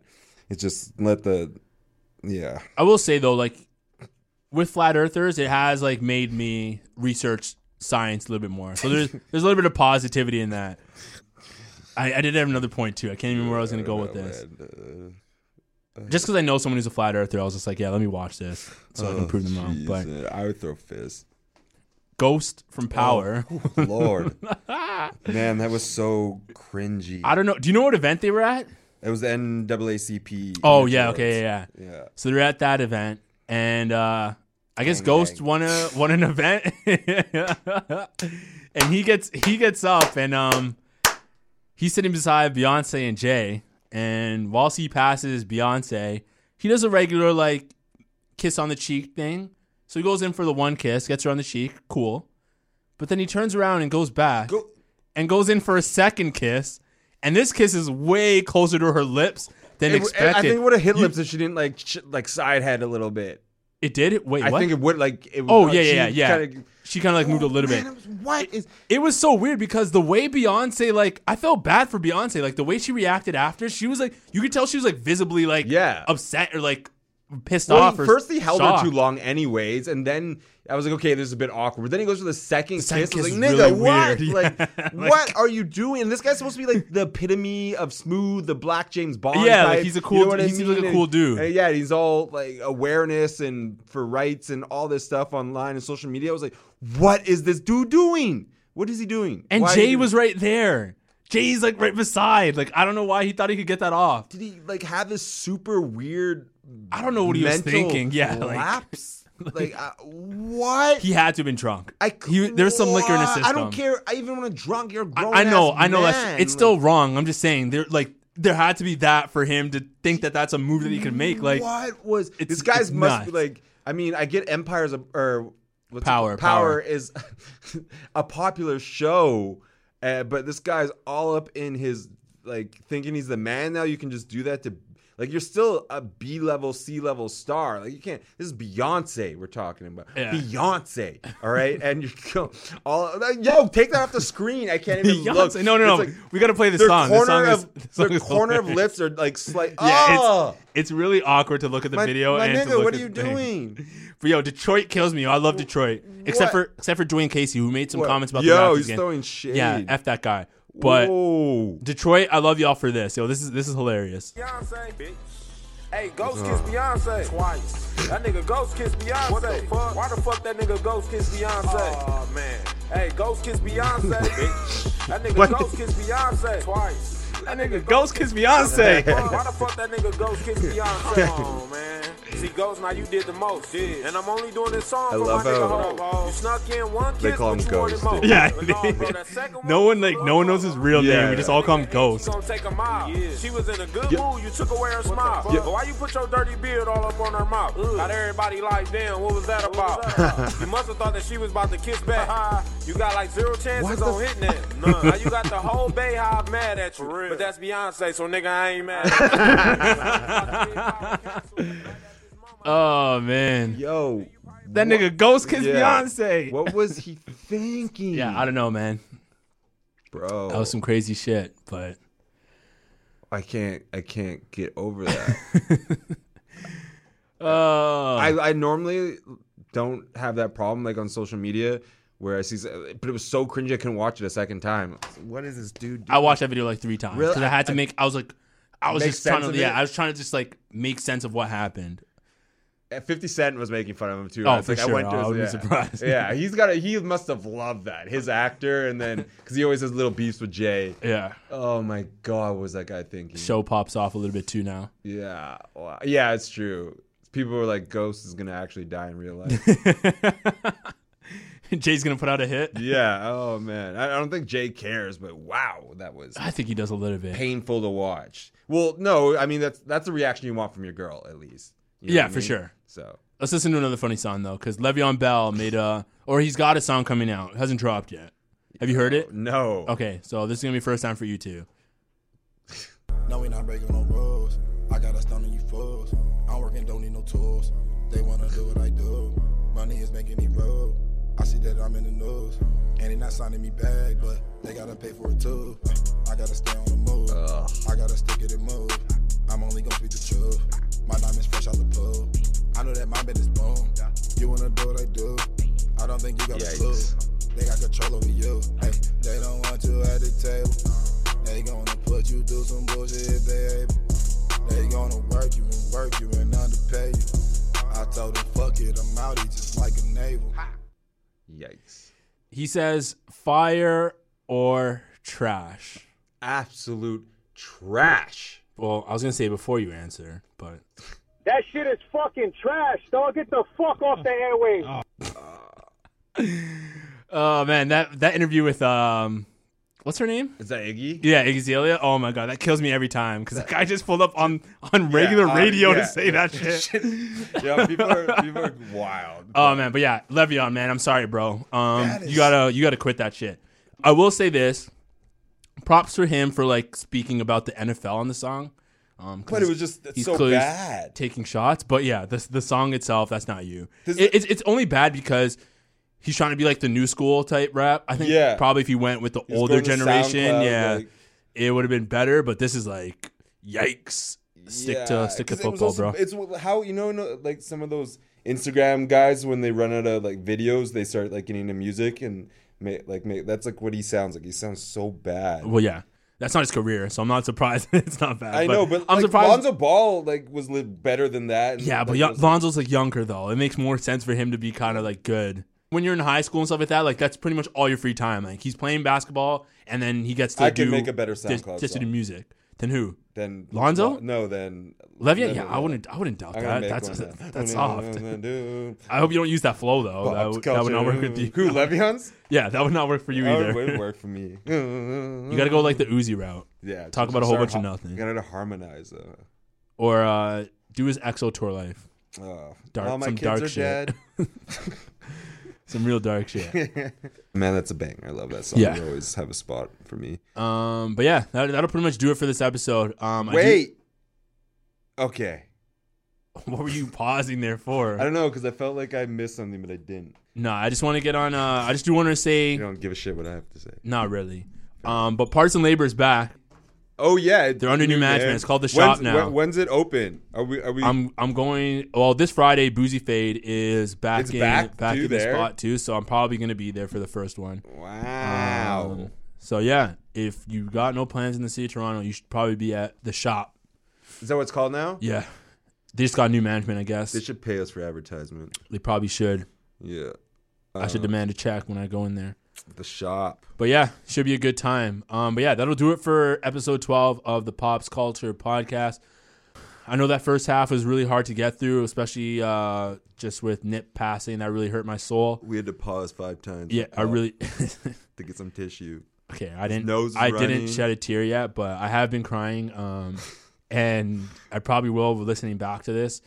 it's just let the yeah. I will say though, like with flat earthers, it has like made me research science a little bit more. So there's there's a little bit of positivity in that. I, I did have another point too. I can't even remember where I was going to go with this. Uh, Just because I know someone who's a flat earther, I was just like, yeah, let me watch this so I can prove them wrong. But uh, I would throw fists. Ghost from Power. Lord, man, that was so cringy. I don't know. Do you know what event they were at? It was the NAACP. Oh yeah, Awards. okay, yeah, yeah. Yeah. So they're at that event, and uh, I guess Gang, Ghost gang. won a won an event, and he gets he gets up and um he's sitting beside Beyonce and Jay, and whilst he passes Beyonce, he does a regular like kiss on the cheek thing. So he goes in for the one kiss, gets her on the cheek, cool, but then he turns around and goes back Go- and goes in for a second kiss, and this kiss is way closer to her lips than It- expected. I think it would have hit You- lips if she didn't like sh- like side head a little bit. It did. Wait, I what? think it would like. It, oh uh, yeah, yeah, yeah, yeah. kinda- she kind of like moved a little Man, bit. it was- what is? It was so weird because the way Beyonce, like, I felt bad for Beyonce. Like the way she reacted after, she was like, you could tell she was like visibly like, Yeah. upset or like pissed Well, off. first he held shocked. her too long, anyways, and then I was like, okay, this is a bit awkward. But then he goes for the second second kiss. Kiss like, nigga, really what? Like, Yeah. what are you doing? And this guy's supposed to be like the epitome of smooth, the black James Bond. Yeah, like, he's a You cool know dude. I He seems like a cool dude. and yeah, he's all like awareness and for rights and all this stuff online and social media. I was like, what is this dude doing? What is he doing? and Why Jay was right there. Jay's like right beside. Like I don't know why he thought he could get that off. Did he like have this super weird? I don't know what he was thinking. Yeah, like- Like, uh, what? He had to have been drunk. I he, there's some liquor in his system. I don't care. I even when drunk, you're grown. I, I know, I know. Man. That's it's still wrong. I'm just saying there like there had to be that for him to think that that's a move that he could make. Like what was this guy's must be like? I mean, I get Empires of, or what's Power? Power, Power. is a popular show, uh, but this guy's all up in his like thinking he's the man now. You can just do that to Like you're still a B level, C level star. Like you can't. This is Beyonce we're talking about. Yeah. Beyonce. All right, and you're go, all yo take that off the screen. I can't even look. No, no, no. Like we got to play the their song. The corner song is, of the song their corner of lips are like slight. Yeah, oh, it's it's really awkward to look at the my, video my and to nigga, look what are you thing. doing? But yo, Detroit kills me. I love Detroit, except for except for Dwane Casey, who made some What? comments about Yo, the Raptors he's game. throwing shade. Yeah, f that guy. But Whoa. Detroit, I love y'all for this. Yo, this is this is hilarious. Beyonce, bitch. Hey, Ghost kiss Beyonce twice. That nigga Ghost kiss Beyonce. What the fuck? Why the fuck that nigga Ghost kiss Beyonce? Oh man. Hey, Ghost kiss Beyonce, bitch. That nigga What? Ghost kiss Beyonce twice. That nigga Ghost kiss Beyonce. Why the fuck that nigga Ghost kiss Beyonce? Oh man. See, Ghost, now you did the most. And I'm only doing this song I for love my nigga Ho. You snuck in one kiss, They call him Ghost, Yeah, no, bro, that second no one like no one knows his real Yeah. name. We just all call him Ghost. She gonna take a mile. She was in a good mood. You took away her smile. But why you put your dirty beard all up on her mouth? Got everybody like, damn, what was that about? you must have thought that she was about to kiss back. you got like zero chances on hitting that. None. Now you got the whole BeyHive mad at you. But that's Beyonce, so nigga, I ain't mad. At you. Oh man, Yo, that nigga Ghost kiss Yeah. Beyonce. what was he thinking? Yeah, I don't know, man. bro. That was some crazy shit, but I can't. I can't get over that. uh, I, I normally don't have that problem like on social media where I see, but it was so cringy I couldn't watch it a second time. What is this dude? I watched that video like three times Really? because I had to I- make. I was like, I was just trying to. Yeah, it? I was trying to just like make sense of what happened. Fifty Cent was making fun of him too. Oh, I was for like, sure. I went to oh, I wouldn't yeah. be surprised. yeah, he's got a. He must have loved that. His actor, and then because he always has little beefs with Jay. Yeah, Oh my god, what was that guy thinking? show pops off a little bit too now. Yeah, wow. yeah, it's true. People were like, Ghost is gonna actually die in real life. Jay's gonna put out a hit. yeah. Oh man, I, I don't think Jay cares, but wow, that was I think he does a little bit. painful to watch. Well, no, I mean that's that's the reaction you want from your girl, at least. You know Yeah, what I for mean? sure. So Let's listen to another funny song though, because Le'Veon Bell made a, or he's got a song coming out. It hasn't dropped yet. Have you heard it? no. Okay, so this is gonna be first time for you too. No, we not breaking no rules. I got a stun on you fools. I'm working, don't need no tools. They wanna do what I do. Money is making me broke. I see that I'm in the news. And they not signing me back, but they gotta pay for it too. I gotta stay on the move. I gotta stick it and move. I'm only gonna speak the truth. My diamonds fresh out the pool. I know that my business boom. You wanna do what I do. I don't think you got a clue. They got control over you. Hey, they don't want you at the table. They gonna put you through some bullshit if they able. They gonna work you and work you and underpay you. I told them, fuck it, I'm out here just like a naval. Yikes. He says fire or trash. Absolute trash. Well, I was gonna say before you answer, but That shit is fucking trash, dog. Get the fuck off the airwaves. oh man, that that interview with um, what's her name? Is that Iggy? Yeah, Iggy Azalea. Oh my god, that kills me every time because the guy just pulled up on on regular uh, radio yeah. to say that shit. yeah, people are people are wild. Oh man, but yeah, Le'Veon, man, I'm sorry, bro. Um, you gotta you gotta quit that shit. I will say this: props for him for like speaking about the NFL on the song. Um, But it was just it's he's so bad. taking shots. But yeah, the the song itself, that's not you. It, it- it's it's only bad because he's trying to be like the new school type rap. I think Yeah. probably if he went with the He's older generation, yeah, like- it would have been better. But this is like, yikes. Stick Yeah, to stick to 'cause it was football, also- bro. It's how you know, no, like some of those Instagram guys when they run out of like videos, they start like getting into music and make, like make, that's like what he sounds like. He sounds so bad. Well, yeah, that's not his career, so I'm not surprised. it's not bad. I know, but I'm like, surprised. Lonzo Ball like was better than that. and, Yeah, but was- Lonzo's like younger though. It makes more sense for him to be kind of like good. When you're in high school and stuff like that, like that's pretty much all your free time. Like he's playing basketball and then he gets to do I do can make a better just, SoundCloud just to do music. Then who? then Lonzo? No, then Le'Veon? Yeah, I wouldn't. I wouldn't doubt I'm gonna that. make That's one that's soft. I hope you don't use that flow though. That, would- that would not work with you. Who Le'Veon's? Yeah, that would not work for you That either. wouldn't work for me. You got to go like the Uzi route, Yeah. Talk about a whole bunch of nothing. Gotta harmonize. Uh, or uh, do his XO Tour Llif3. uh, Dark- all my some kids dark are shit. dead. Some real dark shit. Man, that's a bang. I love that song. Yeah. Always have a spot for me. Um, but yeah, that, that'll pretty much do it for this episode. Um, I do- Wait. Okay. What were you pausing there for? I don't know because I felt like I missed something, but I didn't. No, I just want to get on. Uh, I just do want to say, You don't give a shit what I have to say. not really. Um, but Parts and Labor is back. Oh yeah, They're under new man. management. It's called The Shop when's, now. when- when's it open? Are we? Are we? I'm I'm going. Well, this Friday, Boozy Fade is back It's in back back in the spot too. So I'm probably going to be there for the first one. wow. Um, so yeah, if you got no plans in the city of Toronto, you should probably be at the shop. Is that what it's called now? Yeah, they just got new management. I guess They should pay us for advertisement. they probably should. Yeah. I should Uh, demand a check when I go in there. The shop. But yeah, should be a good time. Um, but yeah, that'll do it for episode 12 of the Pops Culture podcast. I know that first half was really hard to get through, especially uh, just with Nip passing. That really hurt my soul. We had to pause five times. Yeah, I really. to get some tissue. okay, I didn't. nose I running. didn't shed a tear yet, but I have been crying. Um, and I probably will listening back to this.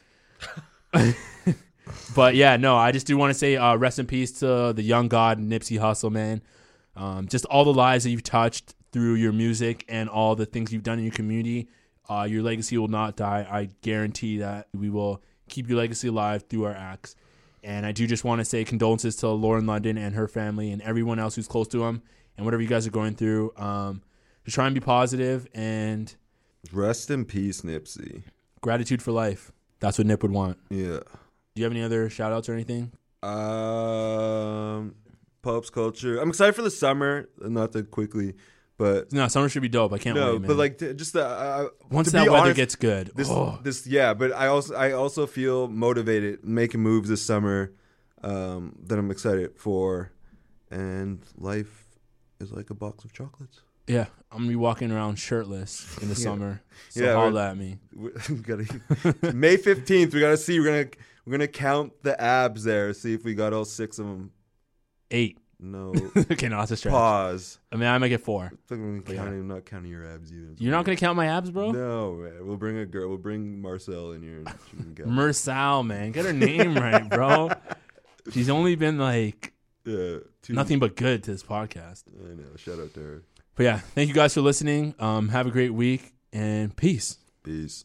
But yeah, no, I just do want to say uh, rest in peace to the young god Nipsey Hussle, man. Um, just all the lives that you've touched through your music and all the things you've done in your community. Uh, your legacy will not die. I guarantee that we will keep your legacy alive through our acts. And I do just want to say condolences to Lauren London and her family and everyone else who's close to him and whatever you guys are going through. Um, just try and be positive and Rest in peace, Nipsey. gratitude for life. That's what Nip would want. Yeah. Do you have any other shout outs or anything? Um, Pope's culture. I'm excited for the summer. Not that quickly, but No, summer should be dope. I can't no, wait, man. but like t- just the uh, once to that be weather honest, gets good, this oh, this yeah. But I also I also feel motivated making moves this summer um, that I'm excited for, and life is like a box of chocolates. yeah, I'm gonna be walking around shirtless in the Yeah. summer. So Yeah, holla we're- at me. we gotta May fifteenth. We gotta see. We're gonna we're gonna count the abs there. See if we got all six of them. Eight. No okay, no, that's a stretch. pause. I mean, I might get four. I'm counting, I'm not counting your abs either. You're not gonna count my abs, bro. No, man. We'll bring a girl. We'll bring Marcel in here. And she can count. Mersal, man, get her name right, bro. She's only been like yeah, nothing but good to this podcast. I know. Shout out to her. But yeah, thank you guys for listening. Um, have a great week and peace. Peace.